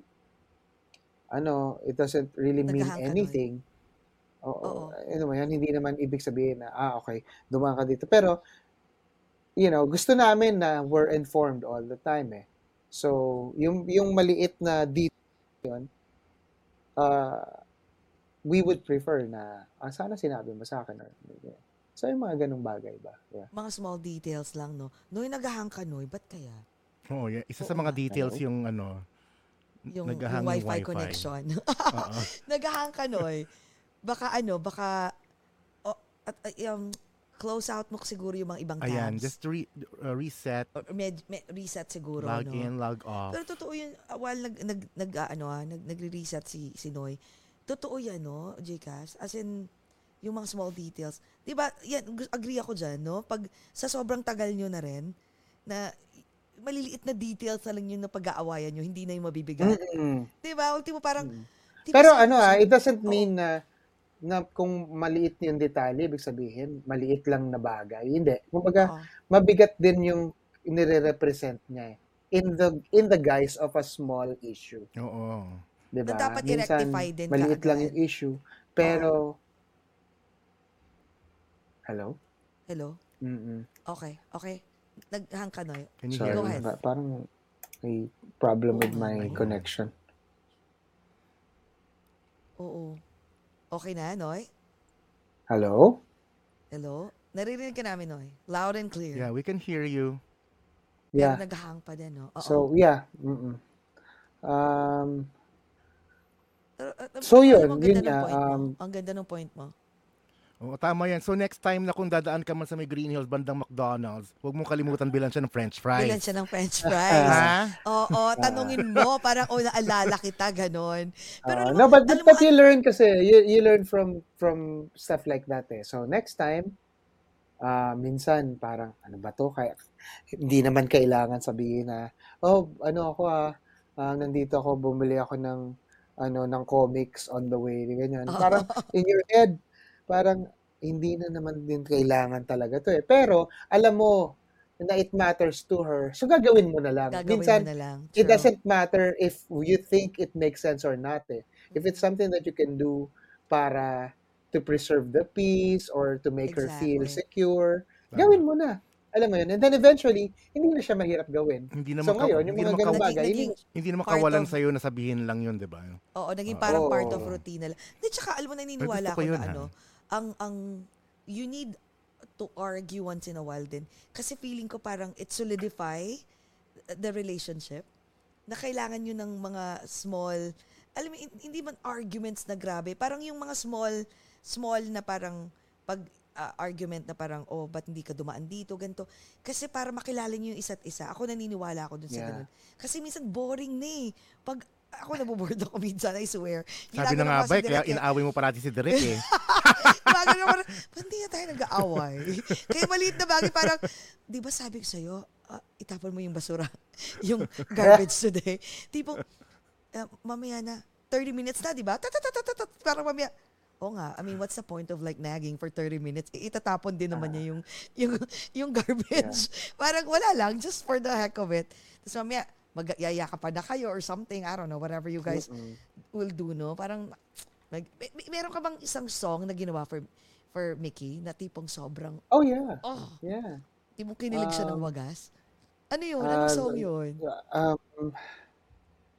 ano, it doesn't really mean anything. Oo. Oo. Ano mo yan, hindi naman ibig sabihin na, ah, okay, dumaan ka dito. Pero, you know, gusto namin na we're informed all the time eh. So, yung, yung maliit na detail yun, uh, we would prefer na, ah, sana sinabi mo sa akin. Or, so, yung mga ganong bagay ba? Yeah. Mga small details lang, no? Noy, naghahang ka, Noy. Ba't kaya? Oo, yeah. Isa sa Oo mga nga. details yung ano, Yung, yung wifi, wifi. connection. Oo. naghahang ka, Noy. Baka ano, baka oh, at, at, um, close out mo siguro yung mga ibang tabs. Ayan, just re- uh, reset, Or med, med- reset siguro, log no? in, log off. Pero totoo yun, ah, while nag, nag, nag ah, ano, ah, nag, nagre-reset si, si Noy, totoo yan, no, Jcas? As in, yung mga small details. Di ba, yan, agree ako dyan, no? Pag sa sobrang tagal nyo na rin, na maliliit na details na lang yun na pag-aawayan nyo, hindi na yung mabibigat. Mm-mm. Di ba? Ultimo parang, Mm. ba Pero sa- ano ah, it doesn't mean na na kung maliit yung detalye, ibig sabihin, maliit lang na bagay. Hindi. Kumbaga, Oo. mabigat din yung nire-represent niya eh. In the in the guise of a small issue, Oo. 'di ba? Na dapat i-rectify din maliit lang yung issue, pero Hello? Hello? Mm. Okay, okay. Naghang ka, Noy. Sorry. Go ahead. Pa- parang may problem with my connection. Oo. Okay na, Noy? Hello? Hello? Naririnig ka namin, Noy. Loud and clear. Yeah, we can hear you. Pero Yeah. naghahang pa din, no? Oo. So, yeah. Mm-mm. Um, Pero, uh, uh, So, yun, ang yun ganda ng nga, point mo. um, Ang ganda ng point mo. Oo, tama yan. So next time na kung dadaan ka man sa may Green Hills bandang McDonald's, huwag mong kalimutan bilan siya ng french fries. Bilan siya ng french fries. Ha? Oo, tanungin mo. Parang, oh, naalala kita, ganon. Pero Uh, alam no, but, alam but mo, you learn kasi, you, you learn from from stuff like that eh. So next time, ah minsan parang, ano ba to? Kaya, hindi naman kailangan sabihin na, oh, ano ako ah, ah, nandito ako, bumili ako ng ano ng comics on the way ganyan. Oo. Parang in your head, parang hindi na naman din kailangan talaga to eh. Pero alam mo na it matters to her, so gagawin mo na lang. Gagawin Minsan, mo na lang. it True. doesn't matter if you think it makes sense or not eh. If it's something that you can do para to preserve the peace or to make her feel Exactly. secure, Tama. gawin mo na. Alam mo yun. And then eventually, hindi na siya mahirap gawin. Hindi So naman ka, ngayon, yung hindi mga ganung bagay, Naging- hindi, hindi naman kawalan of- sa na sabihin lang yun, 'di ba? Oo, naging Oo. parang part of routine na lang. Di, tsaka alam mo, naniniwala ko na ha? ano, ang, ang, you need to argue once in a while din. Kasi feeling ko parang it solidify the relationship na kailangan nyo ng mga small, alam mo, hin- hindi man arguments na grabe, parang yung mga small, small na parang pag ah, argument na parang, oh, ba't hindi ka dumaan dito, ganito. Kasi para makilala nyo yung isa't isa. Ako naniniwala ako dun sa Yeah. ganun. Kasi minsan boring na eh. Pag ako naboboard ako minsan, I swear. Sabi na nga ba, si kaya Direk eh. inaaway mo parati si Derek eh. Bagay na parang, ba't hindi na tayo nag-aaway? Kaya maliit na bagay, parang, di ba sabi ko sa'yo, ah, itapon mo yung basura, yung garbage today. Tipong, ah, mamaya na, 30 minutes na, di ba? Parang mamaya, Oo nga, I mean, what's the point of like nagging for 30 minutes? Itatapon din naman niya yung, yung, yung garbage. Parang wala lang, just for the heck of it. Tapos mamaya, magyayaka pa na kayo or something, I don't know, whatever you guys Mm-mm. will do, no? Parang, like, may, may- meron ka bang isang song na ginawa for for Mickey na tipong sobrang, Oh, yeah. oh, Yeah. tipong kinilig siya ng Um, wagas? Ano yun? Anong uh, song yun? Um,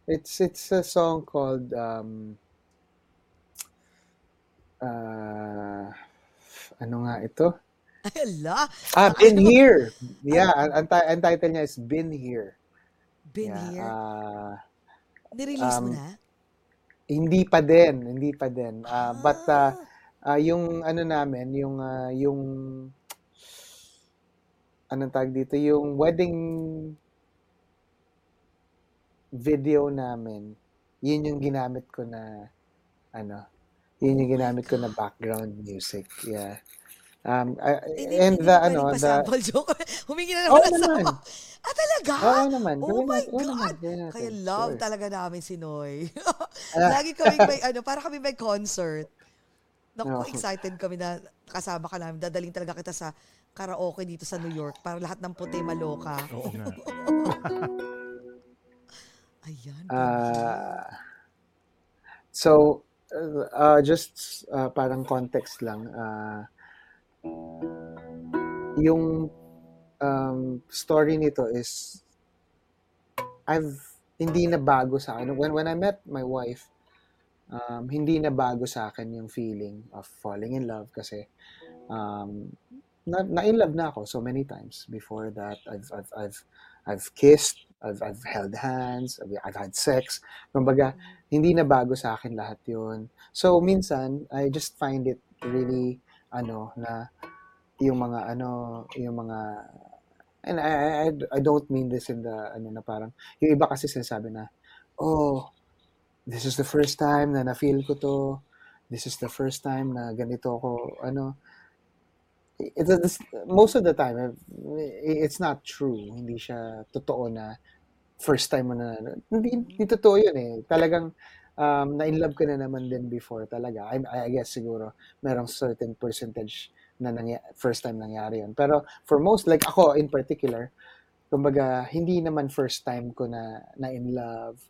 it's it's a song called um, uh, ano nga ito? Ay, ala! Ah, Been Here. Yeah, ang, ang title niya is Been Here. Been Yeah, here. ah, Nirelease mo um, na? hindi pa din, hindi pa din. Ah, but uh, ah, yung ano namin, yung ah, yung anong tawag dito, yung wedding video namin, yun yung ginamit ko na ano, yun yung ginamit ko na background music. Yeah. Um, hindi, and hindi the ano, the joke. Humingi na naman ng naman. sama. Ah, talaga? Oo naman. Oh gawin my naman, God! gawin natin, Kaya love sure. talaga namin si Noy. Ah. Lagi kami may, ano, para kami may concert. Naku, Oo. excited kami na kasama ka namin. Dadaling talaga kita sa karaoke dito sa New York para lahat ng puti maloka. Oo nga. Ayan. Ah, so, uh, uh, just uh, parang context lang. Uh, yung um, story nito is I've hindi na bago sa akin. When, when I met my wife, um, hindi na bago sa akin yung feeling of falling in love kasi um, na, na in love na ako so many times before that. I've I've I've I've kissed I've I've held hands I've, I've had sex. Kumbaga hindi na bago sa akin lahat yun. So minsan I just find it really ano na yung mga ano yung mga and I, I I- don't mean this in the ano na parang yung iba kasi sinasabi na oh this is the first time na na-feel ko to. This is the first time na ganito ako ano. It's, it's most of the time eh, it's not true. Hindi siya totoo na first time mo na hindi, hindi totoo yun eh. Talagang um, na in love ka na naman din before talaga. I, I guess siguro merong certain percentage na nangya, first time nangyari yun. Pero for most like ako in particular kumbaga hindi naman first time ko na na in love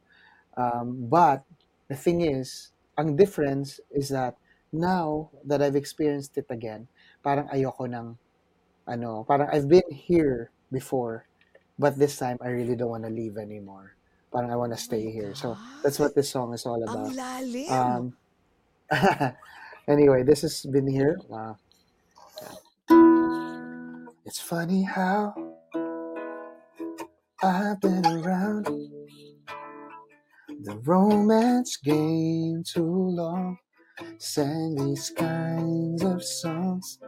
um, but the thing is ang difference is that now that I've experienced it again parang ayoko ng ano, parang I've been here before, but this time I really don't want to leave anymore. Parang I want to stay here. So that's what this song is all about. Um, anyway, this has been here. Wow. It's funny how I've been around the romance game too long. Sang these kinds of songs.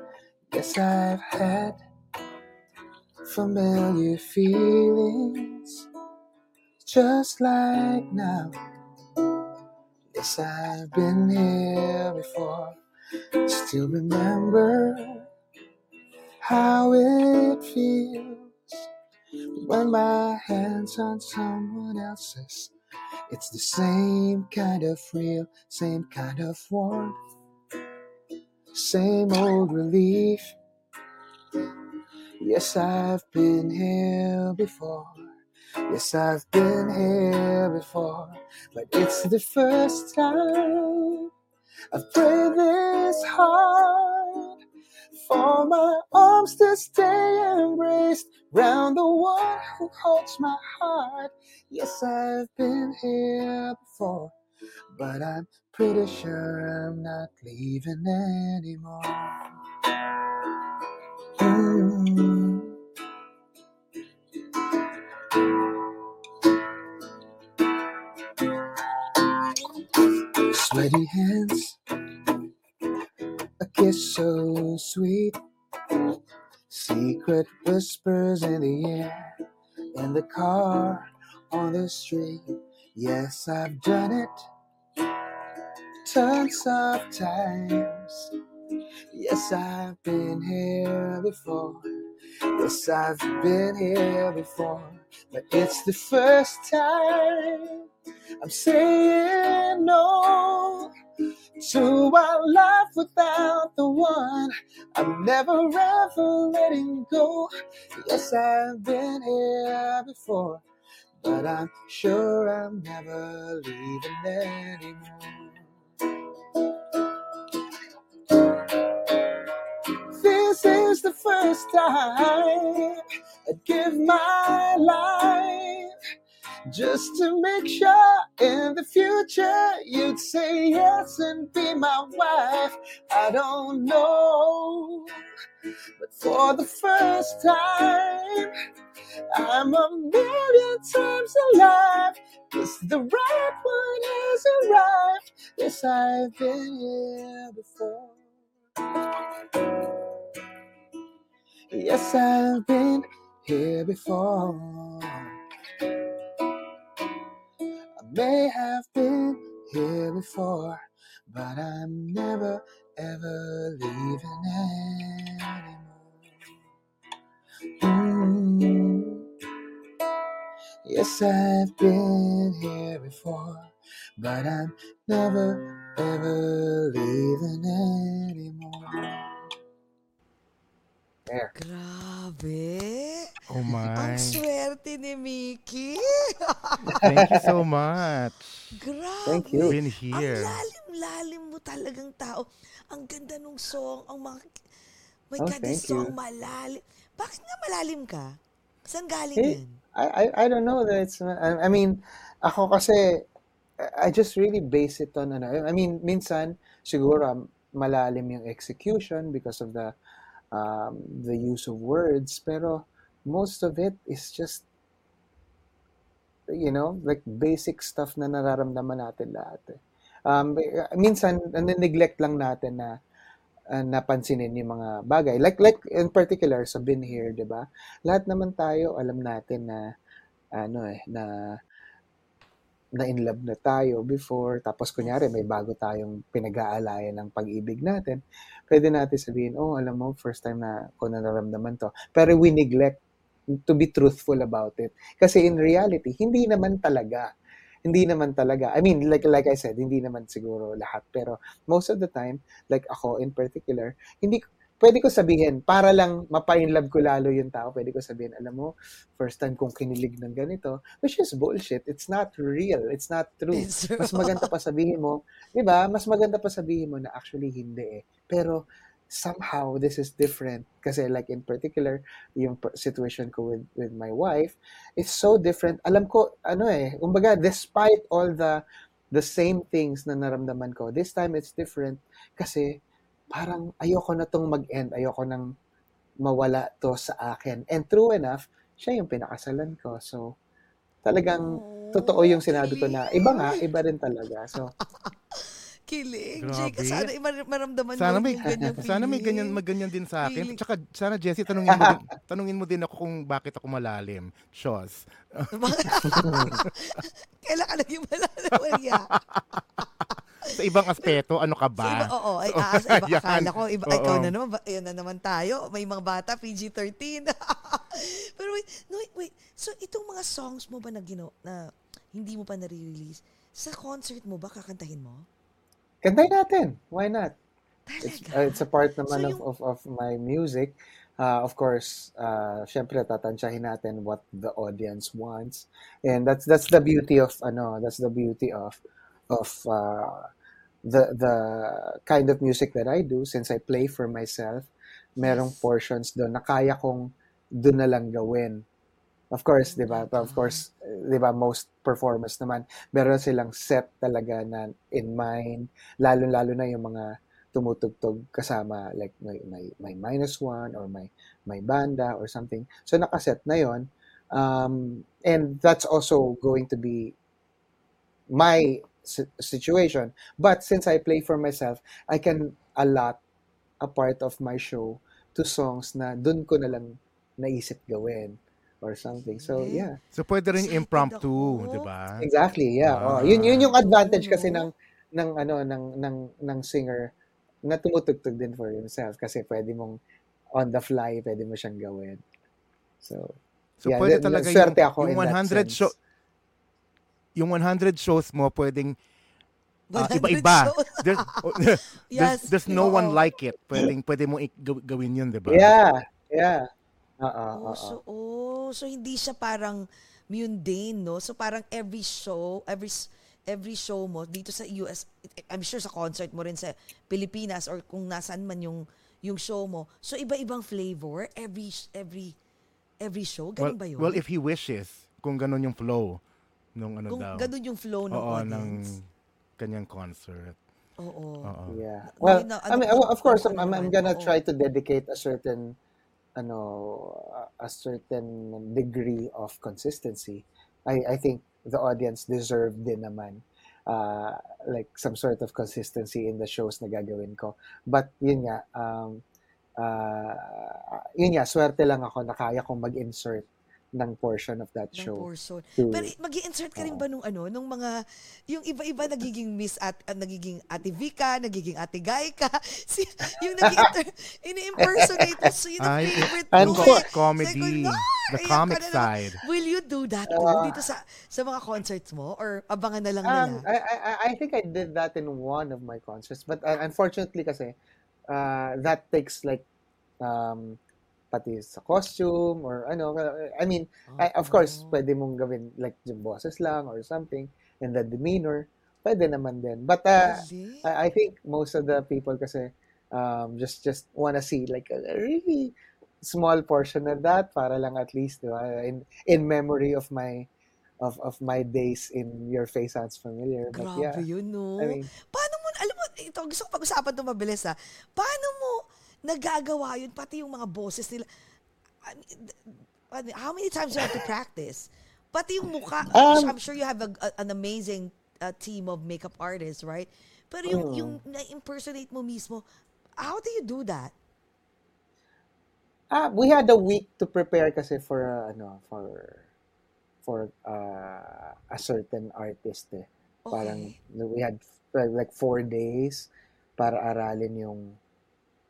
Guess I've had familiar feelings, just like now. Yes, I've been here before. Still remember how it feels when my hands on someone else's It's the same kind of real, same kind of warmth, same old relief. Yes, I've been here before. Yes, I've been here before, but it's the first time I've prayed this hard for my arms to stay embraced round the one who holds my heart. Yes, I've been here before, but I'm pretty sure I'm not leaving anymore. Mm. Sweaty hands, a kiss so sweet, secret whispers in the air, in the car, on the street. Yes, I've done it tons of times. Yes, I've been here before. Yes, I've been here before, but it's the first time I'm saying no to a life without the one. I'm never ever letting go. Yes, I've been here before, but I'm sure I'm never leaving anymore. This is the first time I'd give my life just to make sure in the future you'd say yes and be my wife. I don't know, but for the first time, I'm a million times alive. Yes, the right one has arrived. Yes, I've been here before. Yes, I've been here before. May have been here before, but I'm never ever leaving anymore. Mm. Yes, I've been here before, but I'm never ever leaving anymore. There. Grabe. Oh my. Ang swerte ni Mickey. Thank you so much. Grabe. Thank you. Been Ang here. lalim-lalim mo talagang tao. Ang ganda nung song. Ang mga... My Oh, God, this thank song you. malalim. Bakit nga malalim ka? Saan galing Hey, yan? I, I I don't know that it's I, I mean ako kasi I just really base it on ano I mean minsan siguro um, malalim yung execution because of the um, the use of words pero most of it is just you know like basic stuff na nararamdaman natin lahat eh. Um, minsan neglect lang natin na uh, napansinin yung mga bagay. Like like in particular sa Been Here, 'di ba? Lahat naman tayo alam natin na ano eh na na in love na tayo before tapos kunyari may bago tayong pinag-aalayan ng pag-ibig natin. Pwede natin sabihin, "Oh, alam mo, first time na ko na naramdaman 'to." Pero we neglect to be truthful about it. Kasi in reality, hindi naman talaga hindi naman talaga. I mean, like like I said, hindi naman siguro lahat, pero most of the time, like ako in particular, hindi pwede ko sabihin para lang mapa-in love ko lalo yung tao. Pwede ko sabihin, alam mo, first time kong kinilig ng ganito, which is bullshit. It's not real. It's not true. It's true. Mas maganda pa sabihin mo, 'di ba? Mas maganda pa sabihin mo na actually hindi eh. Pero somehow this is different kasi like in particular yung situation ko with with my wife it's so different alam ko ano eh kumbaga despite all the the same things na naramdaman ko this time it's different kasi parang ayoko na tong mag-end ayoko nang mawala to sa akin and true enough siya yung pinakasalan ko so talagang totoo yung sinabi ko na iba nga iba rin talaga so Kilig. Grabe. Jake, sana mar- maramdaman Sana may yung ganyan sana may ganyan feeling. magganyan din sa akin. Feeling. Tsaka sana Jessie tanungin mo din, tanungin mo din ako kung bakit ako malalim. Chos. Kailan ka naging malalaman niya? Sa ibang aspeto, ano ka Sa iba, ba? oo, ay, ah, sa iba, Yan. akala ko, iba, Oo. ikaw na naman, ba- ayan na naman tayo, may mga bata, PG-13. Pero wait, no, wait, wait, so itong mga songs mo ba na gino, na hindi mo pa nare-release. Sa concert mo ba, kakantahin mo? Kantay natin. Why not? It's, uh, it's a part naman So of, yung- of, of my music. Uh, of course, uh, syempre tatansyahin natin what the audience wants. And that's that's the beauty of ano, that's the beauty of of uh, the the kind of music that I do since I play for myself. Merong portions doon na kaya kong doon na lang gawin. Of course, 'di ba? Of course, 'di ba most performers naman meron silang set talaga na in mind, lalo-lalo na yung mga tumutugtog kasama like may, may, may minus one or may, may banda or something. So nakaset na yon um, and that's also going to be my situation. But since I play for myself, I can allot a part of my show to songs na dun ko na lang naisip gawin or something. So Okay. yeah, So pwede rin impromptu. 'di ba? exactly. Yeah. Ah. Oh, yun yun yung advantage kasi no? ng ng ano ng ng ng singer na tumutugtog din for himself kasi pwede mong on the fly, pwede mo siyang gawin. So, So yeah, pwede talaga yung, ako yung in that 100 sense. show yung 100 shows mo pwedeng 100 iba-iba. shows. There's, there's, Yes. there's no one oo. like it. Pwedeng pwede mo gawin yun, 'di ba? Yeah, yeah. Oo, Oh, oo. so, oh, so hindi siya parang mundane, no? So parang every show, every s- every show mo dito sa US, I'm sure sa concert mo rin sa Pilipinas or kung nasaan man yung yung show mo. So iba-ibang flavor every sh- every every show, Well, ganun ba yun? well, if he wishes, kung ganun yung flow nung ano kung daw. ganun yung flow ng Oo, ng audience. kanyang concert. Oo. Oo. Yeah. Ngayon Well, na- I ano mean, of course, I'm, I'm naman, gonna oo. try to dedicate a certain, ano, a certain degree of consistency. I, I think the audience deserve din naman uh, like some sort of consistency in the shows na gagawin ko. But yun nga, um, uh, yun nga, swerte lang ako na kaya kong mag-insert ng portion of that ng show. portion. to- Pero mag insert ka rin ba nung ano, nung mga, yung iba-iba nagiging Miss at, ah, nagiging Ate Vika, nagiging Ate Gaika, si, yung nag ini-impersonate mo, so yun ang favorite and mo eh. comedy, ko, the "Ay, comic ka na side. Will you do that too Ah. dito sa sa mga concerts mo? Or abangan na lang nila? Um, I, I, I- I think I did that in one of my concerts, but uh, unfortunately kasi, uh, that takes like, um, pati sa costume or ano, I mean, I, of course, pwede mong gawin like yung boses lang or something, and the demeanor, pwede naman din. But uh. I, I think most of the people kasi um, just just wanna see like a, a really small portion of that para lang at least di ba, in in memory of my of of my days in your face sounds familiar. But Grabe yeah, yun, no? I mean, Paano mo, alam mo, ito, gusto ko pag-usapan ito mabilis ha. Paano mo nagagawa yun, pati yung mga boses nila? I mean, how many times do you have to practice? Pati yung mukha, Um, I'm sure you have a, a- an amazing uh, team of makeup artists, right? Pero yung, Mm. yung na-impersonate mo mismo, how do you do that? ah, we had a week to prepare kasi for uh, ano for for uh, a certain artist eh. Parang Okay. we had like four days para aralin yung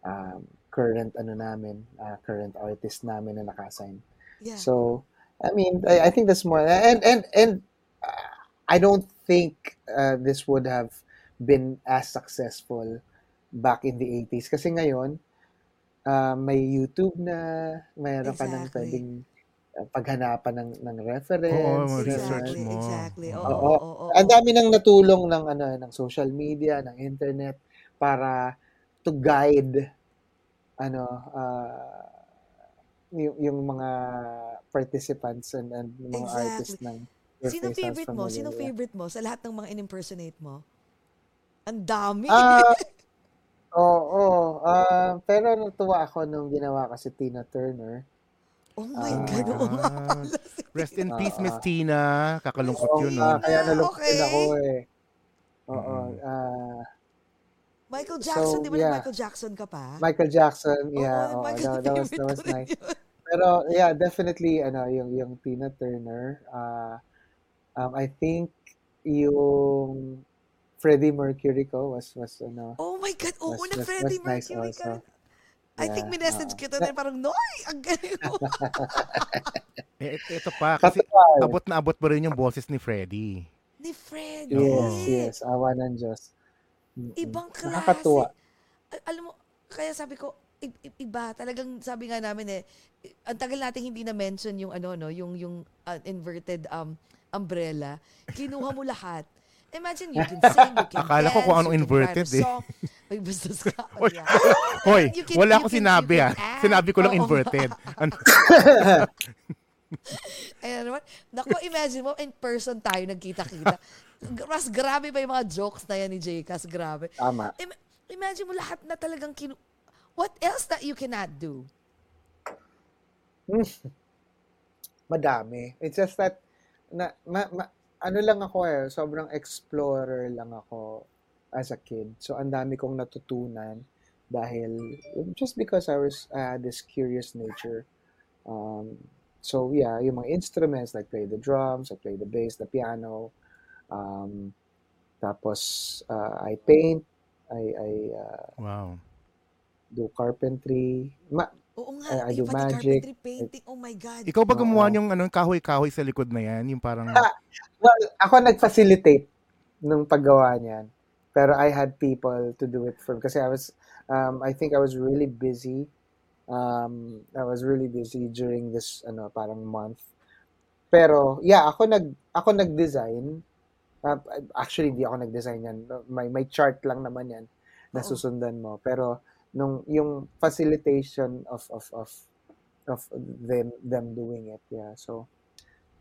um, current ano namin, uh, current artist namin na naka-assign. Yeah. So, I mean, I, I think that's more and and and uh, I don't think uh, this would have been as successful back in the 80s kasi ngayon uh, may YouTube na, mayroon ka ng Exactly. pwedeng uh, paghanapan ng ng reference. Oo, research exactly, mo. exactly. Oo, Oo. oo, oo, Ang dami nang natulong ng ano ng social media, ng internet para to guide ano uh, yung, yung mga participants and, and mga Exactly. artists ng Sounds favorite mo? Sinong favorite mo sa lahat ng mga in-impersonate mo? Ang dami. Ah, oo. ah, pero natuwa ako nung ginawa ko si Tina Turner. oh my ah, God, oo nga Ah, pala. Rest in peace, Ah, Miss ah. Tina. Kakalungkot Oo yun, no? kaya Ah, nalungkot din okay. ako eh. Oo. Mm-mm. Michael Jackson, So, di ba yeah. Michael Jackson ka pa? Michael Jackson, yeah. Oo, oo, Michael, that, that was, that was nice. yun. Pero yeah, definitely ano yung yung Tina Turner. Uh, um, I think yung Freddie Mercury ko was was ano Oh my God, oo, Was- na Freddie was nice Mercury ka. also. I think Yeah, minessage kita na parang, Noy, ang galing mo. Eh, ito pa, kasi Totoo. abot na abot mo rin yung boses ni Freddy. Ni Fred. Yes, yes. Awa ng Diyos. Ibang klase. Nakakatuwa. Al- alam mo, kaya sabi ko, i- i- iba, talagang sabi nga namin eh, ang tagal nating hindi na-mention yung ano, no, yung, yung uh, inverted um, umbrella. Kinuha mo lahat. Imagine you can sing, you can Akala dance, ko kung anong you can write inverted, eh. song. Ay, ka. Hoy, Yeah. Hoy, You can- wala can- sinabi ah. Sinabi ko lang Oo. inverted. Ano? Ayan naman. Naku, imagine mo, in person tayo nagkita-kita. Mas grabe pa yung mga jokes na yan ni Jcas. Grabe. Tama. Im- imagine mo lahat na talagang kinu... What else that you cannot do? Madami. It's just that, na, ma, ma, ano lang ako eh, sobrang explorer lang ako as a kid. So, ang dami kong natutunan dahil, just because I was, I had this curious nature. Um, so, yeah, yung mga instruments, like play the drums, I play the bass, the piano. Um, tapos, uh, I paint, I, I uh, Wow. do carpentry. Ma, Oo nga, I- I do pati magic. carpentry painting. Oh my God. Ikaw ba gumawa Oo. yung ano, kahoy-kahoy sa likod na yan? Yung parang, Well, ako nag-facilitate nung paggawa niyan. Pero I had people to do it for kasi I was um, I think I was really busy. Um, I was really busy during this ano parang month. Pero yeah, ako nag ako nag-design. Uh, actually hindi ako nag-design yan. May may chart lang naman yan na susundan mo. Pero nung yung facilitation of of of of them them doing it. Yeah. So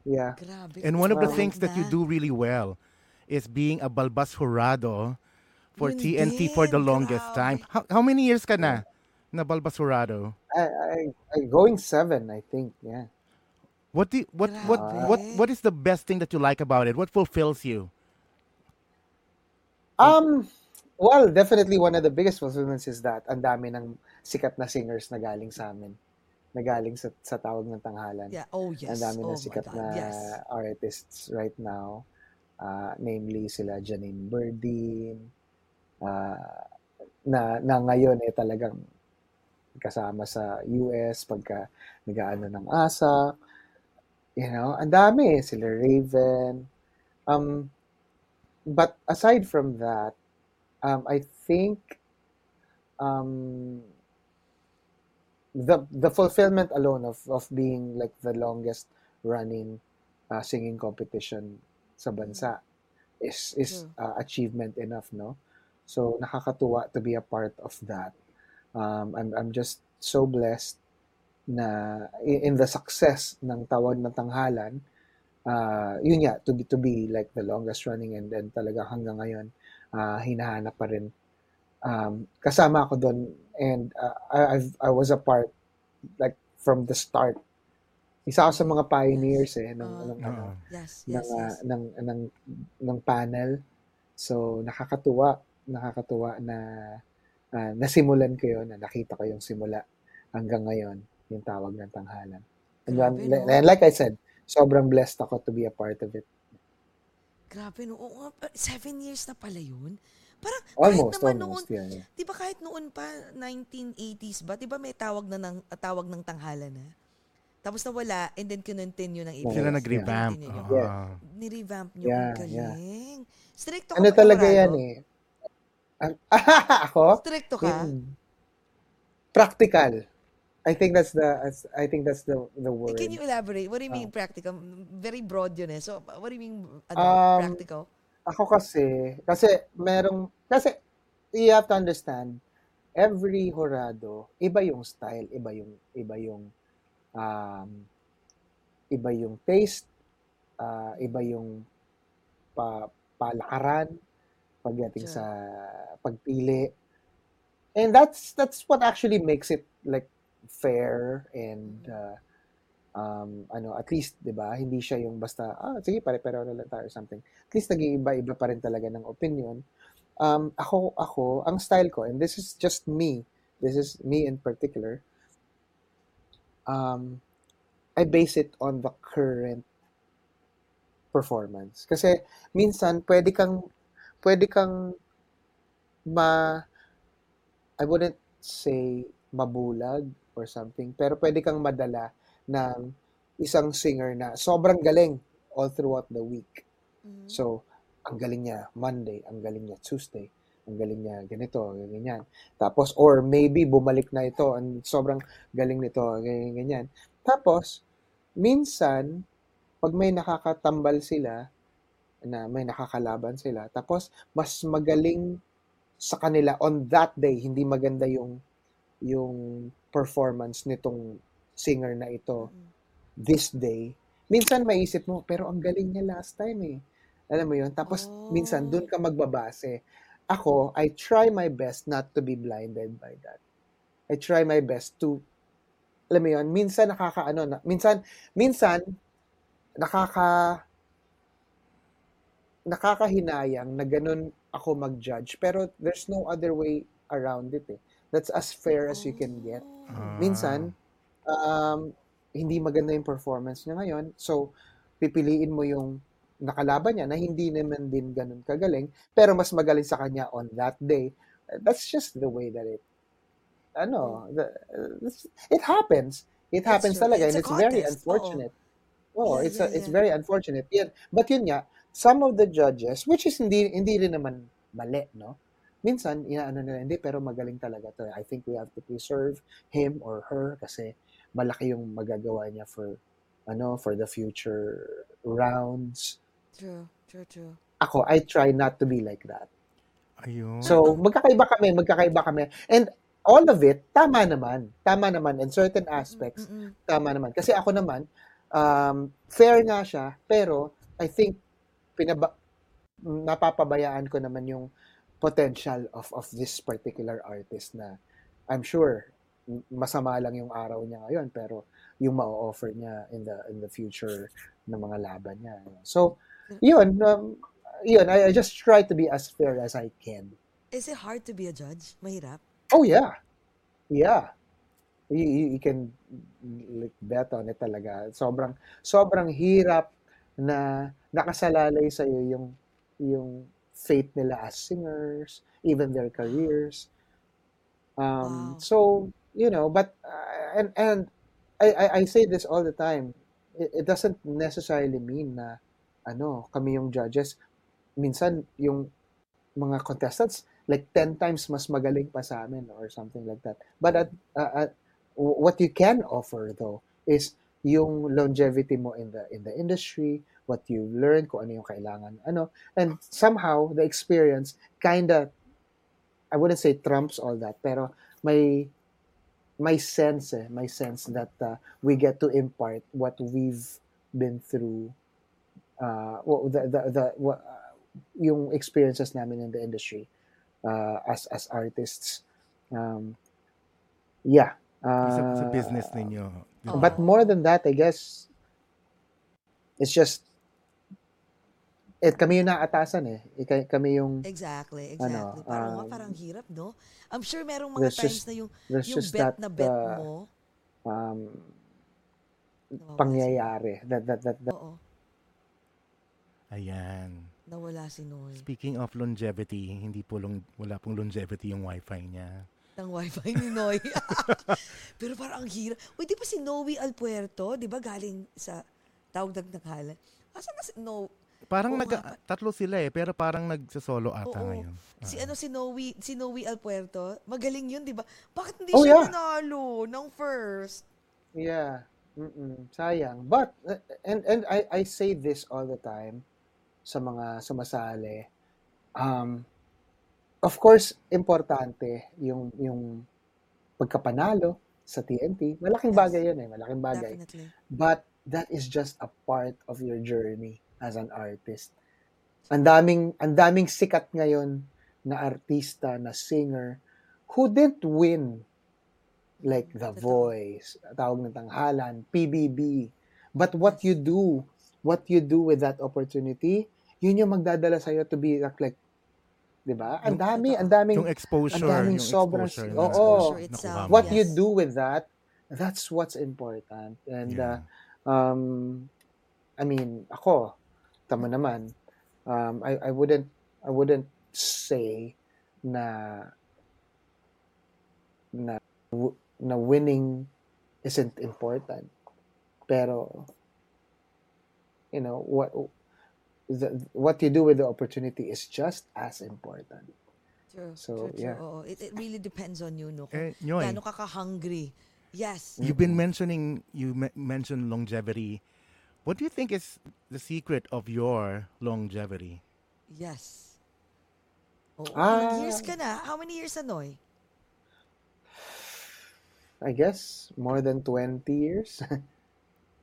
yeah. Grabe. and one of the Wow. things that you do really well is being a balbas jurado for Yun TNT for the din, longest grabe. time. How, how many years ka na na balbas jurado? I, I, I going seven, I think. Yeah. What do you- what what what what is the best thing that you like about it? What fulfills you? Um. Well, definitely one of the biggest fulfillments is that ang dami ng sikat na singers na galing sa amin. Na galing sa, sa tawag ng tanghalan. Yeah. Oh, yes. Ang dami oh, na sikat na Yes. artists right now. Uh, namely sila Janine Berdin. Uh, na, na ngayon eh talagang kasama sa US pagka nag-aano ng ASA. You know, ang dami. Sila Raven. Um, but aside from that, um, I think um, the the fulfillment alone of of being like the longest running uh, singing competition sa bansa is is True. uh, achievement enough, no? So nakakatuwa to be a part of that. Um, I'm I'm just so blessed na in the success ng tawag na tanghalan, uh, yun nga, to be, to be like the longest running and then talaga hanggang ngayon, uh, hinahanap pa rin. Um, kasama ako doon and uh, I, I've, I was a part like from the start. Isa ako sa mga pioneers eh ng, Ah. ng, ano, Oo. Yes. ng, Yes. yes. ng, ng, ng panel. So, nakakatuwa, nakakatuwa na ah, nasimulan ko yun, na nakita ko yung simula hanggang ngayon, yung tawag ng tanghalan. And, Grabe, then- no? and like I said, sobrang blessed ako to be a part of it. Grabe, no? Oo seven years na pala yun. Parang Almost, kahit naman almost, noon, yeah, yeah. di ba kahit noon pa, 1980s ba, di ba may tawag na ng, ah, tawag ng tanghalan na? Tapos nawala, and then kinontinue ng iba. Sila nag-revamp. Yeah. Oo. Ni-revamp nyo. Yeah, ang galing. Stricto ka Ano talaga yan eh. Ako? Stricto ka? Practical. I think that's the I think that's the the word. Can you elaborate? What do you mean practical? Very broad yun eh. So, what do you mean ano, Um, practical? Ako kasi, kasi merong, kasi you have to understand, every horado, iba yung style, iba yung, iba yung, um, iba yung taste, ah, iba yung pa, palakaran, pagdating Sure. sa pagpili. And that's, that's what actually makes it like fair and, uh, um, ano, at least, di ba, hindi siya yung basta, ah, sige, pare-pareho na lang tayo something. At least nag-iiba-iba pa rin talaga ng opinion. Um, ako, ako, ang style ko, and this is just me, this is me in particular, um, I base it on the current performance. Kasi, minsan, pwede kang, pwede kang ma, I wouldn't say mabulag or something. Pero pwede kang madala ng isang singer na sobrang galing all throughout the week. Mhm. So, ang galing niya Monday, ang galing niya Tuesday, ang galing niya ganito, ganyan. Tapos, or maybe bumalik na ito, ang sobrang galing nito, ganyan, ganyan. Tapos, minsan, pag may nakakatambal sila, na may nakakalaban sila, tapos mas magaling sa kanila on that day, hindi maganda yung yung performance nitong singer na ito this day, minsan maisip mo, pero ang galing niya last time eh. Alam mo yun? Tapos Oh. minsan doon ka magbabase. Ako, I try my best not to be blinded by that. I try my best to alam mo yun, minsan nakakaano na, minsan minsan nakaka nakakahinayang na ganun ako mag-judge pero there's no other way around it eh. That's as fair as you can get Oh. minsan, um, hindi maganda yung performance niya ngayon. So, pipiliin mo yung nakalaban niya na hindi naman din ganun kagaling, pero mas magaling sa kanya on that day. That's just the way that it, ano, the, it happens. It happens talaga It's and it's very unfortunate. Oh, Yeah, it's yeah, a, it's yeah. very unfortunate. Yan. But yun nga, some of the judges, which is hindi hindi rin naman mali, no? Minsan, inaano nila, hindi, pero magaling talaga to. I think we have to preserve him or her kasi malaki yung magagawa niya for ano for the future rounds. True, true, true. Ako, I try not to be like that. Ayun. So, magkakaiba kami, magkakaiba kami. And all of it, tama naman. Tama naman. In certain aspects, Mm-mm. tama naman. Kasi ako naman, um, fair nga siya, pero I think pinaba napapabayaan ko naman yung potential of of this particular artist na I'm sure masama lang yung araw niya ngayon pero yung ma-offer niya in the in the future ng mga laban niya. So, yun, um, yun, I, I just try to be as fair as I can. Is it hard to be a judge? Mahirap? Oh yeah. Yeah. You, you, you can like bet on it talaga. Sobrang sobrang hirap na nakasalalay sa iyo yung yung fate nila as singers, even their careers. Um Wow. so, you know, but uh, and and I, I I say this all the time. It, it doesn't necessarily mean na ano, kami yung judges. Minsan yung mga contestants like 10 times mas magaling pa sa amin or something like that. But at, uh, at what you can offer though is yung longevity mo in the in the industry, what you learn, kung ano yung kailangan, ano, and somehow the experience kinda I wouldn't say trumps all that, pero may my sense eh, my sense that uh, we get to impart what we've been through uh the the, the what, uh, yung experiences namin in the industry uh, as as artists um yeah sa, sa uh, business ninyo. but more than that I guess it's just it kami yung naatasan eh Ika- kami yung Exactly, Ano, exactly. parang nga, um, parang hirap, no? I'm sure merong mga times just- na yung, yung bet that na bet uh, mo. um nawawala pangyayari that that that, si- that Oo, Ayan. nawala si Noy. Speaking of longevity, hindi po long, wala pong longevity yung wifi niya. ng wifi ni Noy. Pero parang ang hirap. Uy, di ba si Noe Alpuerto, di ba galing sa tawag nagnakalan? Asan na si No? Parang Oo nag, nga. tatlo sila eh, pero parang nagsasolo ata Oo. ngayon. Si ano si Noe, si Noe Alpuerto, magaling yun, di ba? Bakit hindi Oh, siya yeah. nanalo ng first? Yeah. Mm-mm. Sayang. But uh, and and I I say this all the time sa mga sumasali. Um of course, importante yung yung pagkapanalo sa TNT. Malaking Yes. bagay 'yun eh, malaking bagay. Definitely. But that is just a part of your journey as an artist. Ang daming ang daming sikat ngayon na artista, na singer who didn't win like The. Voice, tawag ng tanghalan, PBB. But what you do, what you do with that opportunity, yun yung magdadala sa'yo to be like, like 'di ba? Ang Yung- dami, ang daming Yung exposure, ang daming yung sobrang- exposure oo. na Exposure itself, mo. what you Yes. do with that, that's what's important. And uh, Yeah. um I mean, ako, tama naman. Um I I wouldn't I wouldn't say na na na winning isn't important. Pero, you know, what the, what you do with the opportunity is just as important. True, So, true, true. yeah. Oo. It, it really depends on you, no? Kung Eh, Nyoy, gaano ka ka-hungry. Yes. you've been mentioning, you me- mentioned longevity. What do you think is the secret of your longevity? Yes. Oh, Ah. years ka na? How many years na, Noy? I guess more than 20 years.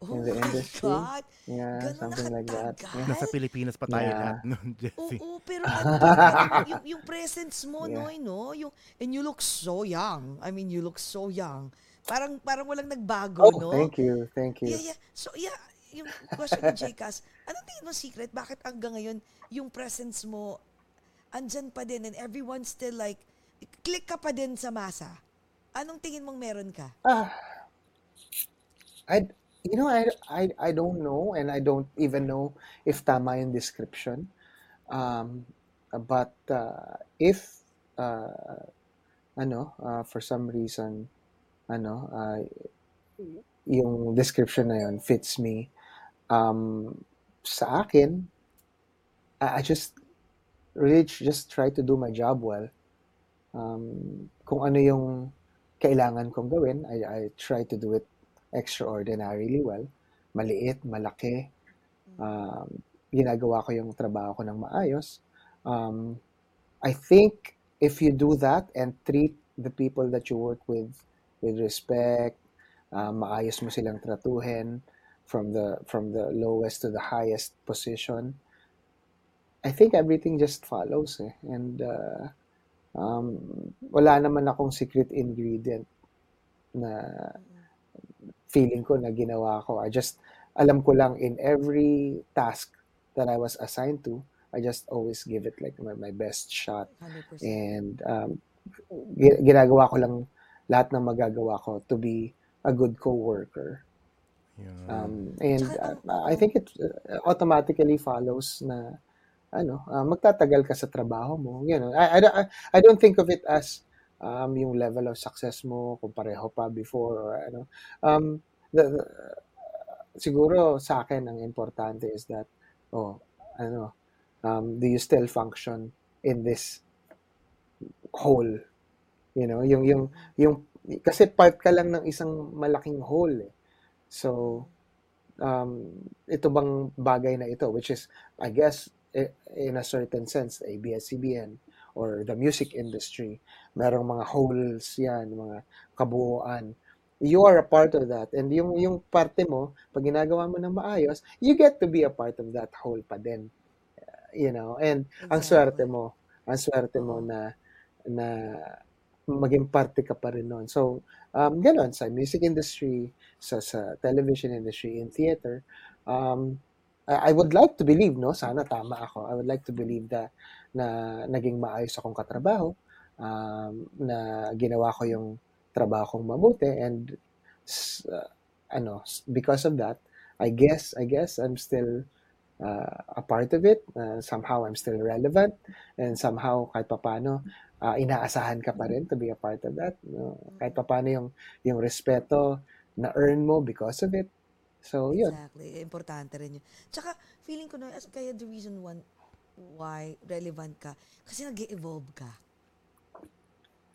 Oh In the my industry? God. yeah, Ganun something like that. Yeah. Nasa Pilipinas pa tayo Yeah. lahat nun, Jesse. Oo, pero ano, yung, yung presence mo, Yeah. Noy, no? Yung, and you look so young. I mean, you look so young. Parang parang walang nagbago, Oh, no? thank you. Thank you. Yeah, yeah. So, yeah, yung question ni Jcas, anong tingin mo secret? Bakit hanggang ngayon, yung presence mo, andyan pa din and everyone still like, click ka pa din sa masa? Anong tingin mong meron ka? Ah, I, you know, I, I, I don't know, and I don't even know if tama yung description. Um, but uh, if, uh, ano, uh, for some reason, ano, uh, yung description na yun fits me, um, sa akin, I, I just really just try to do my job well. Um, kung ano yung kailangan kong gawin, I, I try to do it extraordinarily well. Maliit, malaki. Um, ginagawa ko yung trabaho ko ng maayos. Um, I think if you do that and treat the people that you work with with respect, uh, maayos mo silang tratuhin from the from the lowest to the highest position, I think everything just follows eh. And uh, um, wala naman akong secret ingredient na feeling ko na ginawa ko. I just, alam ko lang in every task that I was assigned to, I just always give it like my, my best shot. 100%. And um, gi- ginagawa ko lang lahat ng magagawa ko to be a good co-worker. Um, and uh, I think it uh, automatically follows na ano, uh, magtatagal ka sa trabaho mo. You know, I, I, don't- I, I don't think of it as um, yung level of success mo kung pareho pa before or ano. Um, the, the- siguro sa akin ang importante is that oh, ano, um, do you still function in this whole? You know, yung yung yung kasi part ka lang ng isang malaking whole eh. So, um, ito bang bagay na ito, which is, I guess, i- in a certain sense, ABS-CBN or the music industry, merong mga holes yan, mga kabuuan. You are a part of that. And yung, yung parte mo, pag ginagawa mo ng maayos, you get to be a part of that whole pa din. You know, and ang swerte Exactly. mo, ang swerte mo na, na maging parte ka pa rin nun. So, um, ganon, sa music industry, sa, sa television industry, in theater, um, I, I would like to believe, no, sana tama ako, I would like to believe that na naging maayos akong katrabaho, um, na ginawa ko yung trabaho kong mabuti, and uh, ano, because of that, I guess, I guess I'm still uh, a part of it. Uh, somehow I'm still relevant, and somehow kahit papano, uh, inaasahan ka pa rin to be a part of that. No? Kahit papano yung, yung respeto na earn mo because of it. So, yun. Exactly. Importante rin yun. Tsaka, feeling ko na, as- kaya the reason one, why relevant ka, kasi nag evolve ka.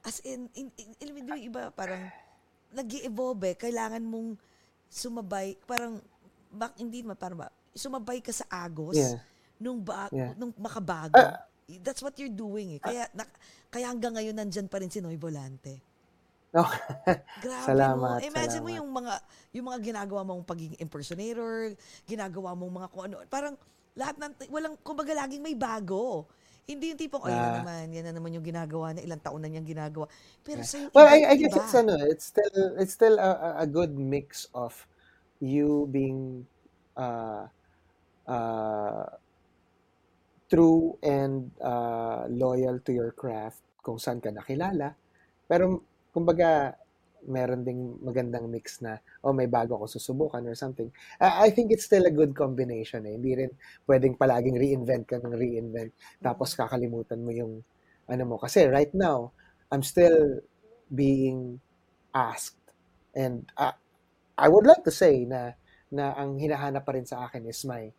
As in, in, in, in, in- yung iba parang, nag evolve eh. Kailangan mong sumabay, parang, bak, hindi naman, parang ba, sumabay ka sa agos Yeah. nung, ba, Yeah. nung makabago. Ah. That's what you're doing eh. Kaya, na, kaya hanggang ngayon nandyan pa rin si Noy Volante. No. Grabe Salamat, mo. Imagine mo salamat. yung mga yung mga ginagawa mong pagiging impersonator, ginagawa mong mga kung ano. Parang lahat ng walang kumbaga laging may bago. Hindi yung tipong, oh, yan na Ah. naman, yan na naman yung ginagawa na ilang taon na niyang ginagawa. Pero sa yung Well, iba, I, I guess iba. it's ano, it's still it's still a- a good mix of you being uh, uh, true and uh, loyal to your craft kung saan ka nakilala. Pero kumbaga meron ding magandang mix na oh may bago ako susubukan or something. I, I think it's still a good combination eh. Hindi rin pwedeng palaging reinvent ka ng reinvent tapos kakalimutan mo yung ano mo kasi right now I'm still being asked. And uh, I would like to say na na ang hinahanap pa rin sa akin is my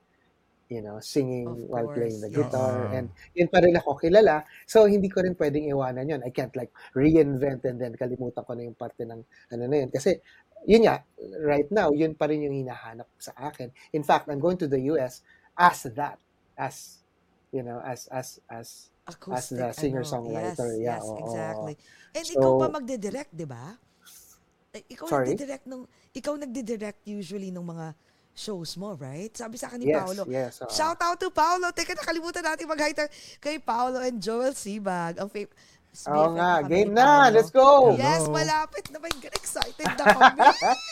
you know, singing Of while playing course, the yes. guitar. Oo. And yun pa rin ako kilala. So, hindi ko rin pwedeng iwanan yun. I can't like reinvent and then kalimutan ko na yung parte ng ano na yun. Kasi, yun nga, right now, yun pa rin yung hinahanap sa akin. In fact, I'm going to the US as that. As, you know, as, as, as, Acoustic, the ano, singer-songwriter, Yes, yeah, yes, oo. exactly. And So- ikaw pa magdidirect, di ba? Ikaw Sorry? nagdidirect nung, ikaw nagdidirect usually ng mga shows mo, right? Sabi sa akin ni yes, Paolo. yes. oo. Shout out to Paolo. Teka, nakalimutan natin mag-hi kay Paolo and Joel Sibag. Ang fav- Oo BFF nga, game na, Paolo. let's go! Yes, Hello. malapit na ba? Excited na kami.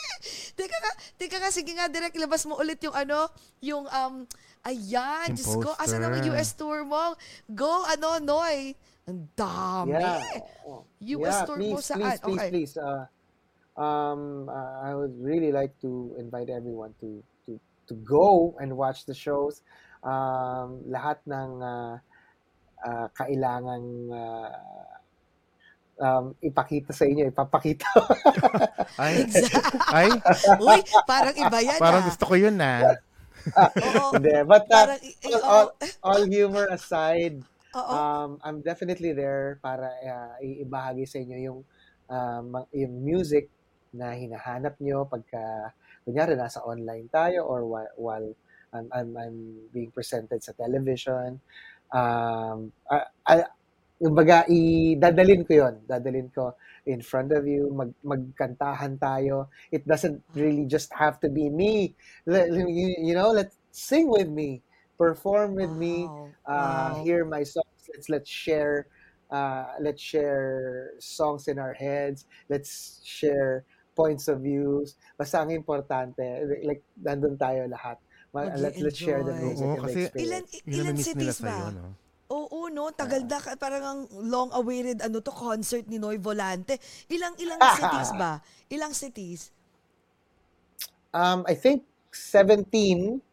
teka nga, teka nga, sige nga, direct, labas mo ulit yung ano, yung, um, ayan, Yung Diyos ko, asa naman poster. US tour mo? Go, ano, Noy? Ang dami. Yeah. US yeah, tour please, mo saan? please, please, Okay. please. Uh, um, uh, I would really like to invite everyone to to go and watch the shows. Um, lahat ng uh, uh, kailangang uh, um, ipakita sa inyo, ipapakita. Ay, ay, Uy, parang iba yan parang ah. gusto ko yun na. Oo, Hindi, but uh, parang, all, oo, all, all humor aside, oo. um, I'm definitely there para uh, ibahagi sa inyo yung um, yung music na hinahanap nyo pagka kunyari nasa online tayo or while, while I'm, I'm, I'm being presented sa television. Um, I, I, yung baga, dadalin ko yon dadalin ko in front of you, mag, magkantahan tayo. It doesn't really just have to be me. Let, you, you know, let's sing with me, perform with me, uh, wow. hear my songs. Let's let's share uh, let's share songs in our heads. Let's share points of views. Basta ang importante, like nandun tayo lahat. Ma- Let's let's share the music Oo, and the kasi experience. Ilan, ilan cities ba? sa'yo, no? Oo, no? Tagal na, parang ang long-awaited ano to, concert ni Noy Volante. Ilang, ilang cities ba? Ilang cities? Um, I think 17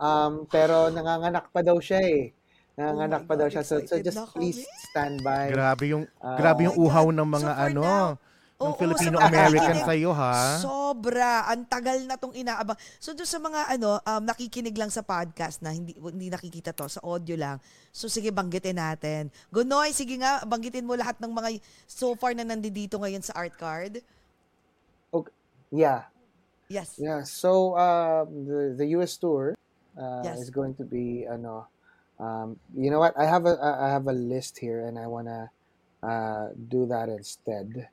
um, pero nanganganak pa daw siya eh. Nanganganak Oh pa daw God, siya. So, so just please stand by. Grabe yung, Ah, grabe yung Oh uhaw ng mga So ano, now, ng oo, Filipino-American sa sa'yo, ha? Sobra. Ang tagal na tong inaabang. So doon sa mga ano, um, nakikinig lang sa podcast na hindi hindi nakikita to, sa audio lang. So sige, banggitin natin. Gunoy, sige nga, banggitin mo lahat ng mga so far na nandito ngayon sa art card. Yeah. Yes. Yeah, so um, the the US tour uh, Yes. is going to be ano, um, you know what? I have a I I have a list here, and I wanna uh, do that instead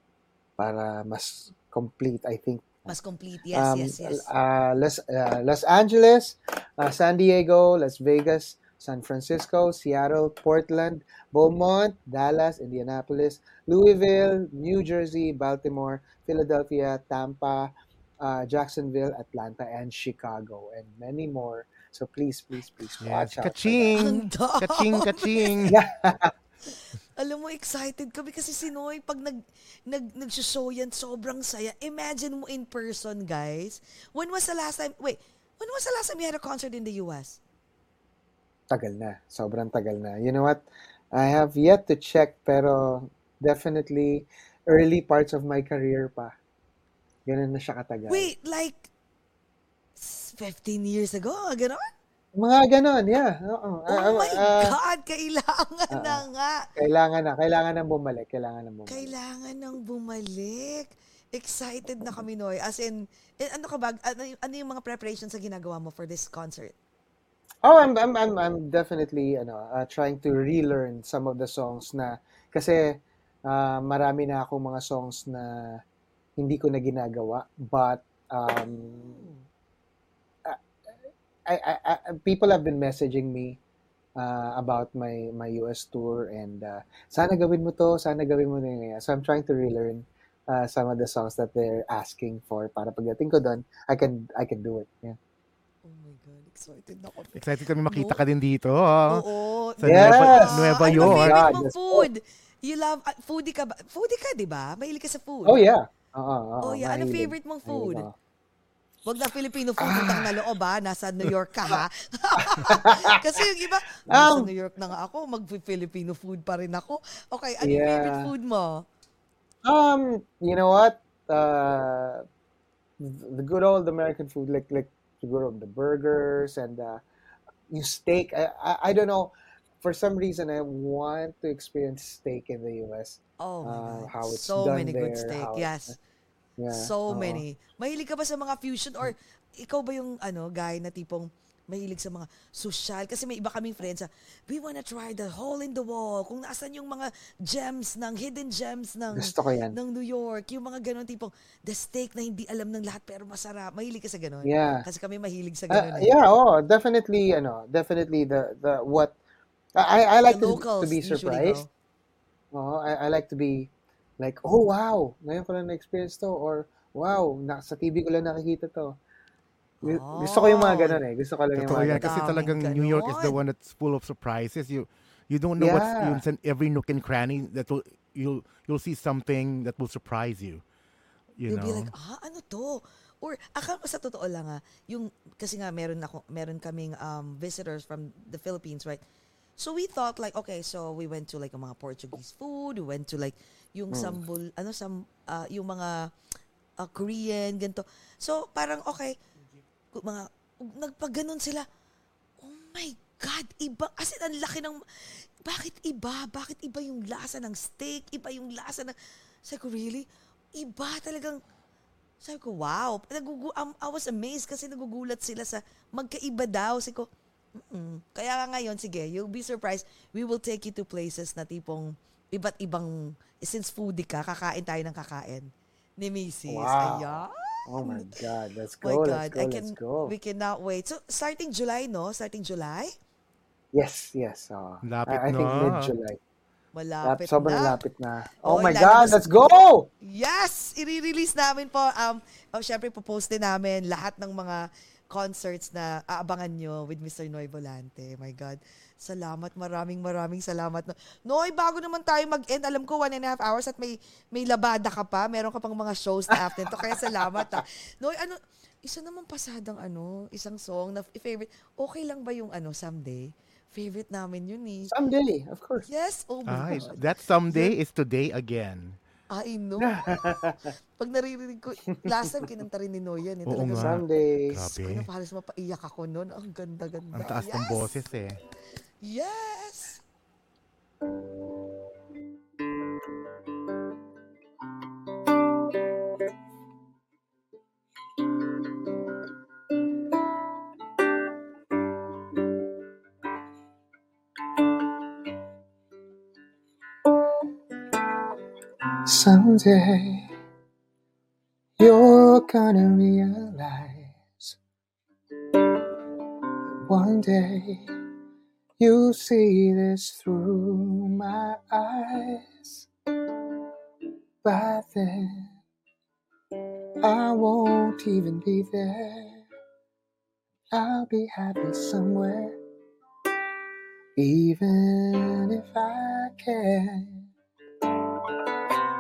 para mas complete. I think. Mas complete. Yes, Um, yes, yes. Uh, Los uh, Los Angeles, uh, San Diego, Las Vegas, San Francisco, Seattle, Portland, Beaumont, Dallas, Indianapolis, Louisville, New Jersey, Baltimore, Philadelphia, Tampa, uh, Jacksonville, Atlanta, and Chicago, and many more. So please, please, please Yes. watch out. for that. Kaching! Kaching, kaching! Alam mo, excited kami kasi si Noy, pag nag, nag, nag-show yan, sobrang saya. Imagine mo in person, guys. When was the last time, wait, when was the last time you had a concert in the US? Tagal na. Sobrang tagal na. You know what? I have yet to check, pero definitely early parts of my career pa. Ganun na siya katagal. Wait, like, s- 15 years ago, gano'n? Mga ganon, yeah. Oo. Oh Ah, my ah, God, kailangan na nga. Kailangan na. Kailangan nang bumalik. Kailangan nang bumalik. Kailangan nang bumalik. Excited na kami, Noy. As in, eh, ano ka ba, ano, ano yung mga preparations sa ginagawa mo for this concert? Oh, I'm I'm I'm I'm definitely ano, uh, trying to relearn some of the songs na kasi uh, marami na akong mga songs na hindi ko na ginagawa but um I, I, I people have been messaging me uh, about my my US tour and uh, sana gawin mo to, sana gawin mo na yun. So I'm trying to relearn uh, some of the songs that they're asking for para pagdating ko doon, I can I can do it. Yeah. Oh my God, excited na ako. Excited kami makita No? ka din dito. Oo. Sa Yes! Nueva, Nueva ano York. ba favorite mong food? You love, uh, foodie ka ba? Foodie ka, di ba? Mahilig ka sa food. Oh yeah. Oo, oo, Oh, yeah. Ano favorite mong food? Mahilig ako. Wag na Filipino food, utang na loob ha. Nasa New York ka ha. Kasi yung iba, nasa Um, New York na nga ako, mag-Filipino food pa rin ako. Okay, ano yung Yeah. favorite food mo? Um, you know what? uh, the good old American food, like like the good old the burgers and uh, yung steak. I, I I don't know. For some reason, I want to experience steak in the U.S. Oh my Uh, God. how it's So done many good there, steak. how Yes. Yeah, So oo. many. Mahilig ka ba sa mga fusion or ikaw ba yung ano guy na tipong mahilig sa mga social? Kasi may iba kaming friends sa we wanna try the hole in the wall. Kung nasan yung mga gems ng hidden gems ng Gusto ko yan. ng New York, yung mga ganon tipong the steak na hindi alam ng lahat pero masarap. Mahilig ka sa ganon? Yeah. Kasi kami mahilig sa Uh, ganon eh. yeah, oh, definitely, ano, definitely the the what I I like the to, locals to be usually surprised. go. Oh, I, I like to be like, oh wow, ngayon ko lang na-experience to or wow, na, sa TV ko lang nakikita to. Gu- Gusto ko yung mga Oh. ganun eh. Gusto ko lang yung mga yan. ganun. Kasi Daming talagang New York is the one that's full of surprises. You you don't know what's Yeah. yun, sa every nook and cranny that will you'll you'll see something that will surprise you. You You'll know. be like, ah, ano to? Or, akala ko sa totoo lang ah, yung, kasi nga meron, ako, meron kaming um, visitors from the Philippines, right? So we thought like, okay, so we went to like mga Portuguese food, we went to like yung sambul, ano, sam, ah, yung mga ah, Korean, ganito. So parang, okay, mga, nagpaganon sila, oh my God, iba, as in, ang laki ng, bakit iba? Bakit iba yung lasa ng steak? Iba yung lasa ng, sabi ko, really? Iba talagang, sabi ko, wow. Nagugu um, I was amazed kasi nagugulat sila sa magkaiba daw. Sabi ko, mm Kaya nga ngayon, sige, you'll be surprised. We will take you to places na tipong iba't ibang, since foodie ka, kakain tayo ng kakain ni Macy's. Wow. Ayan. Oh my God, let's My go, God, let's go, I can, let's go. we cannot wait. So, starting July, no? Starting July? Yes, yes. Oh. Lapit I, I think na. mid-July. Malapit Lap, sobrang na. lapit na. Oh Oy, my God, let's go! Yes! I-release namin po. Um, oh, syempre, popost din namin lahat ng mga concerts na aabangan nyo with Mr. Noy Volante. My God. Salamat. Maraming maraming salamat. No- Noy, bago naman tayo mag-end, alam ko one and a half hours at may, may labada ka pa. Meron ka pang mga shows na after to. Kaya salamat. Ha. Noy, ano, isa naman pasadang ano, isang song na favorite. Okay lang ba yung ano, someday? Favorite namin yun eh. Someday, of course. Yes, oh my Ay, God. that someday is today again. I know. Pag naririnig ko, last time kinanta rin ni Noyan. Eh, Oo nga. Someday. Grabe. Ano, halos mapaiyak ako noon. Ang ganda-ganda. Ang taas ng Yes! boses eh. Yes! Someday you're gonna realize one day see this through my eyes. By then I won't even be there. I'll be happy somewhere, even if I can.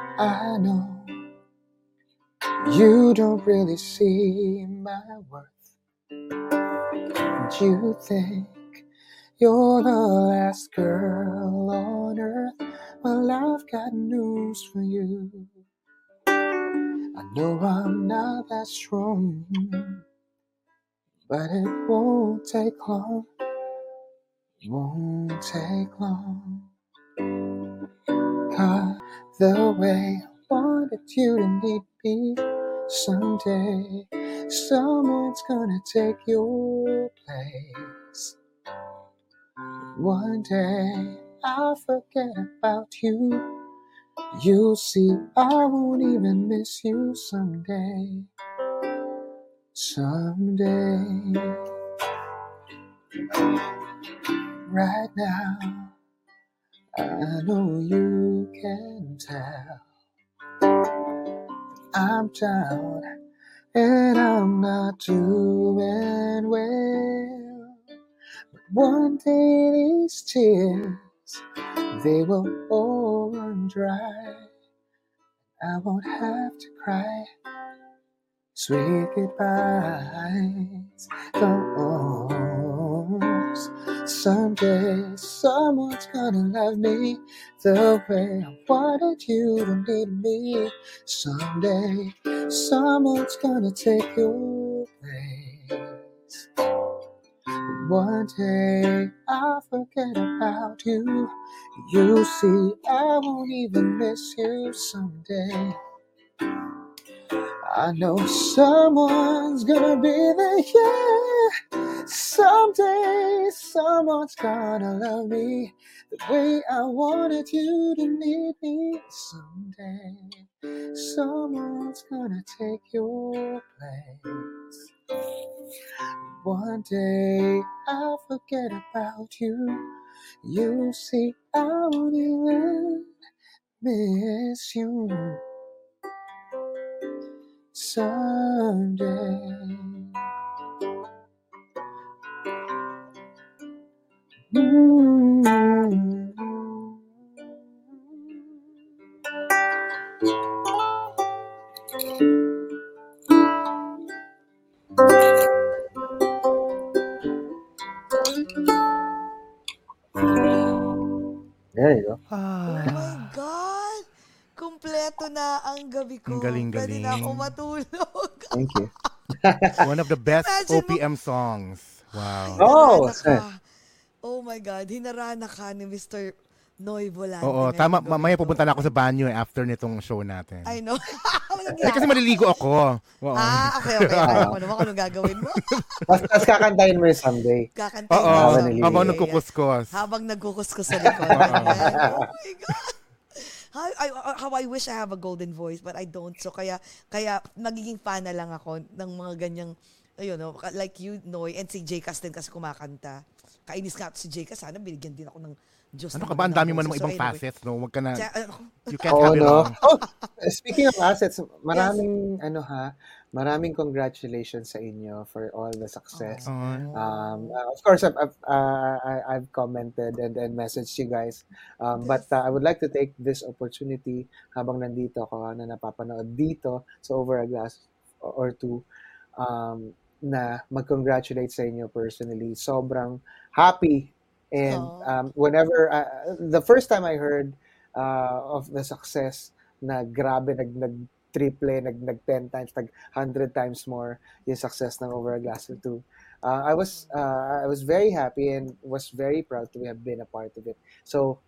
I know you don't really see my worth. And you think you're the last girl on earth. Well, I've got news for you. I know I'm not that strong, but it won't take long. Won't take long. Cause the way I wanted you to need me someday, someone's gonna take your place. One day I'll forget about you. You'll see I won't even miss you someday. Someday. Right now. I know you can tell I'm down and I'm not doing well. One day these tears, they will all run dry. I won't have to cry. Sweet goodbyes. Those Someday someone's gonna love me the way I wanted you to need me. Someday someone's gonna take your place. One day I'll forget about you. You see, I won't even miss you someday. I know someone's gonna be there, yeah. Someday, someone's gonna love me the way I wanted you to need me. Someday, someone's gonna take your place. One day, I'll forget about you. You see, I won't even miss you someday. Mm. Go. Oh Ah, my God! Kumpleto na ang gabi ko. Ang galing, Pwede na galing. ako matulog. Thank you. one of the best Imagine mo- OPM songs. Wow. Oh. Oh my God, hinarana ka ni Mr. Noy Volante. Oo, tama. Mamaya ko. pupunta na ako sa banyo eh, after nitong show natin. I know. Eh, kasi maliligo ako. Oo. Ah, okay, okay. Kaya ko naman kung anong gagawin mo. Tapos, tapos kakantahin mo yung someday. Kakantay Oo, mo Habang someday. habang nagkukuskus. Habang nagkukuskus sa likod. Oh my God. How I, how I wish I have a golden voice but I don't. So kaya kaya nagiging fan na lang ako ng mga ganyang ayun no, like you Noy and si Jcas din kasi kumakanta. Kainis nga si Jcas, sana binigyan din ako ng Diyos. Ano ka ba? Ang dami mo namang boses. ibang So anyway, facets, no? Huwag ka na, ano, you can't Oh, have it no? all. Oh, speaking of assets, maraming, ano ha, maraming congratulations sa inyo for all the success. Oh. Um, uh, of course, I've, I've, uh, I- I've commented and, and messaged you guys. Um, but uh, I would like to take this opportunity habang nandito ako na napapanood dito sa Over a Glass or Two um, na mag-congratulate sa inyo personally. Sobrang happy. And um, whenever, uh, the first time I heard uh, of the success na grabe, nag, nag triple, nag, nag 10 times, nag 100 times more yung success ng Over a Glass or Two. Uh, I was uh, I was very happy and was very proud to have been a part of it. So,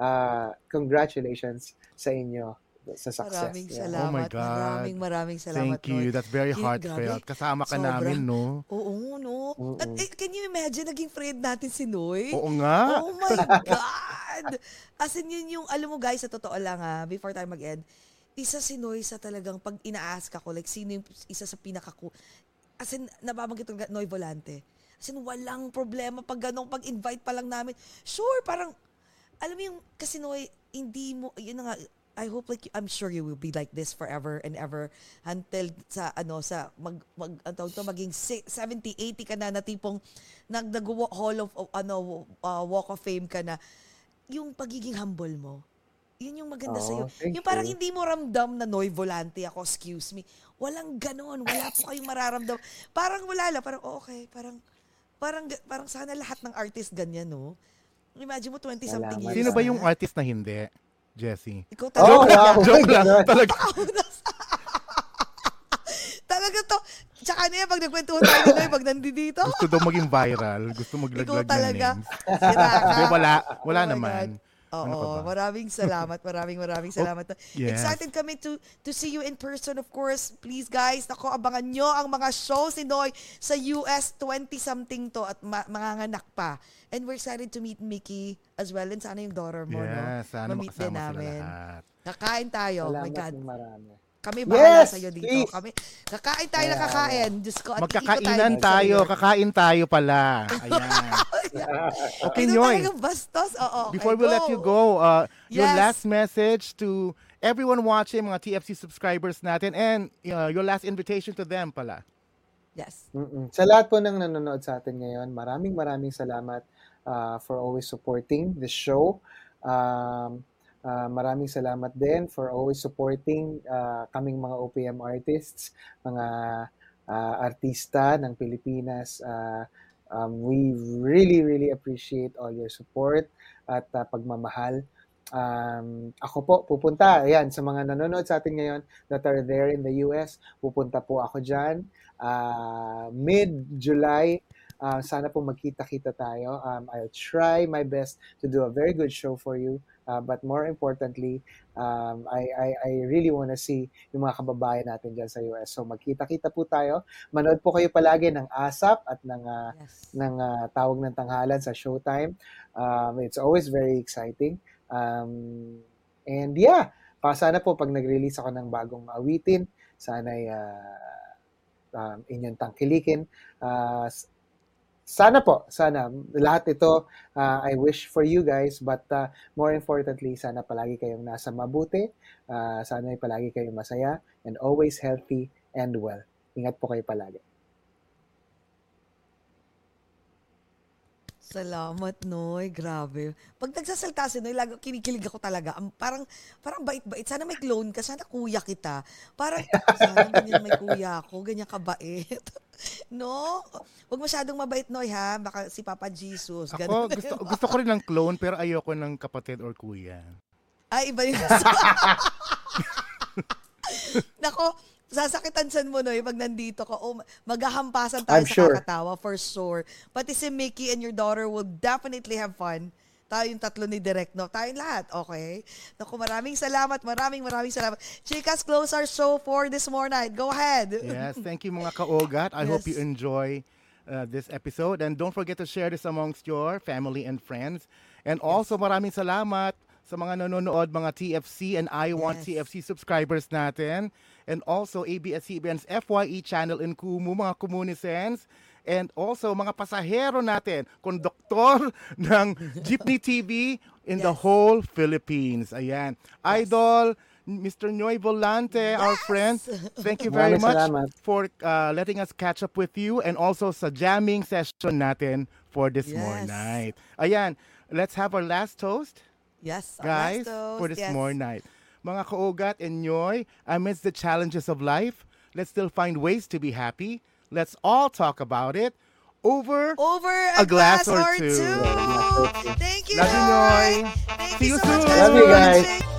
uh, congratulations sa inyo sa success. Maraming Yeah. salamat. Oh my God. Maraming maraming salamat. Thank you. Noy. That's very heartfelt. grabe. Kasama ka Sobra. namin, no? Oo, no. Mm-mm. At eh, can you imagine naging friend natin si Noy? Oo nga. Oh my God! As in, yun yung, alam mo guys, sa totoo lang ha, before tayo mag-end, isa si Noy sa talagang pag ina-ask ako, like, sino yung isa sa pinakaku... As in, nababanggit ko Noy Volante. As in, walang problema pag ganong pag-invite pa lang namin. Sure, parang, alam mo yung, kasi Noy, hindi mo, yun na nga, I hope like I'm sure you will be like this forever and ever until sa ano sa mag mag tawag to, maging si- 70 80 ka na na tipong nag nag hall of ano uh, walk of fame ka na yung pagiging humble mo yun yung maganda Oo, sa iyo yung parang you. hindi mo ramdam na noy volante ako excuse me walang ganon wala po kayong mararamdam parang wala lang parang oh, okay parang parang parang sana lahat ng artist ganyan no imagine mo 20 something Salamat. years Sino ba yung artist na hindi? Jessie. ikaw Oh, talaga wow. Joke lang. Talaga. Talaga to. Tsaka na yan, pag nagkwentuhan tayo nila, pag nandito. Gusto daw maging viral. Gusto Ikaw maglaglag ng talaga. names. Sira ka. Hindi, wala. Wala Oh naman. God. Oo, Ano ba? maraming salamat, maraming maraming salamat. yes. Excited kami to to see you in person, of course. Please, guys, nako, abangan nyo ang mga shows ni Noy sa US 20-something to at ma- manganganak pa. And we're excited to meet Mickey as well and sana yung daughter mo, no? Yes, sana Ma-meet din makasama sila namin. lahat. Kakain tayo. Oh my Salamat God. marami. Kami bahala Yes, sa'yo dito. please. Kami, kakain tayo na kakain. Diyos ko, at Magkakainan tayo. York. Kakain tayo pala. Ayan. Okay, Ito Nyoy. talagang bastos. Oo, okay, Before we let you go, uh, your Yes. last message to everyone watching, mga TFC subscribers natin, and uh, your last invitation to them pala. Yes. Mm-mm. Sa lahat po ng nanonood sa atin ngayon, maraming maraming salamat uh, for always supporting the show. Um, uh, maraming salamat din for always supporting uh, kaming mga OPM artists, mga uh, artista ng Pilipinas uh, Um, we really, really appreciate all your support at uh, pagmamahal. Um, ako po, pupunta, ayan, sa mga nanonood sa atin ngayon that are there in the US, pupunta po ako dyan. Uh, Mid-July, uh, sana po magkita-kita tayo. Um, I'll try my best to do a very good show for you. Uh, but more importantly, um, I, I, I really want to see yung mga kababayan natin dyan sa US. So magkita-kita po tayo. Manood po kayo palagi ng ASAP at ng, uh, yes. ng uh, Tawag ng Tanghalan sa Showtime. Um, it's always very exciting. Um, and yeah, pa sana po pag nag-release ako ng bagong awitin, sana uh, um, inyong tangkilikin. Uh, sana po, sana. Lahat ito, uh, I wish for you guys, but uh, more importantly, sana palagi kayong nasa mabuti, uh, sana ay palagi kayong masaya, and always healthy and well. Ingat po kayo palagi. Salamat, Noy. Grabe. Pag nagsasalta si Noy, lagi kinikilig ako talaga. Um, parang, parang bait-bait. Sana may clone ka. Sana kuya kita. Parang, sana ganyan may kuya ako. Ganyan kabait. no? Huwag masyadong mabait, Noy, ha? Baka si Papa Jesus. Ganun. Ako, gusto, gusto ko rin ng clone, pero ayoko ng kapatid or kuya. Ay, iba yung gusto. Nako, sasakitan san mo, no, pag nandito ka. Oh, maghahampasan tayo I'm sa sure. kakatawa, for sure. Pati si Mickey and your daughter will definitely have fun. Tayo yung tatlo ni Direct, no? Tayong lahat, okay? Naku, maraming salamat, maraming maraming salamat. Chicas, close our show for this morning. Go ahead. Yes, thank you mga kaogat. I yes. hope you enjoy uh, this episode. And don't forget to share this amongst your family and friends. And also, maraming salamat sa mga nanonood, mga TFC and I Want yes. TFC subscribers natin. And also ABS-CBN's FYE channel in Kumu, mga Kumunisens. And also mga pasahero natin, konduktor ng Jeepney TV in yes. the whole Philippines. Ayan. Yes. Idol, Mr. Noy Volante, yes! our friend. Thank you very much for uh, letting us catch up with you and also sa jamming session natin for this yes. morning night. Ayan, let's have our last toast. Yes, guys, for this yes. more night. Mga kaugat and nyoy, amidst the challenges of life, let's still find ways to be happy. Let's all talk about it over, over a, a glass, glass, or, two. two. Thank you, Love you, Thank See you, so soon. Much Love you guys.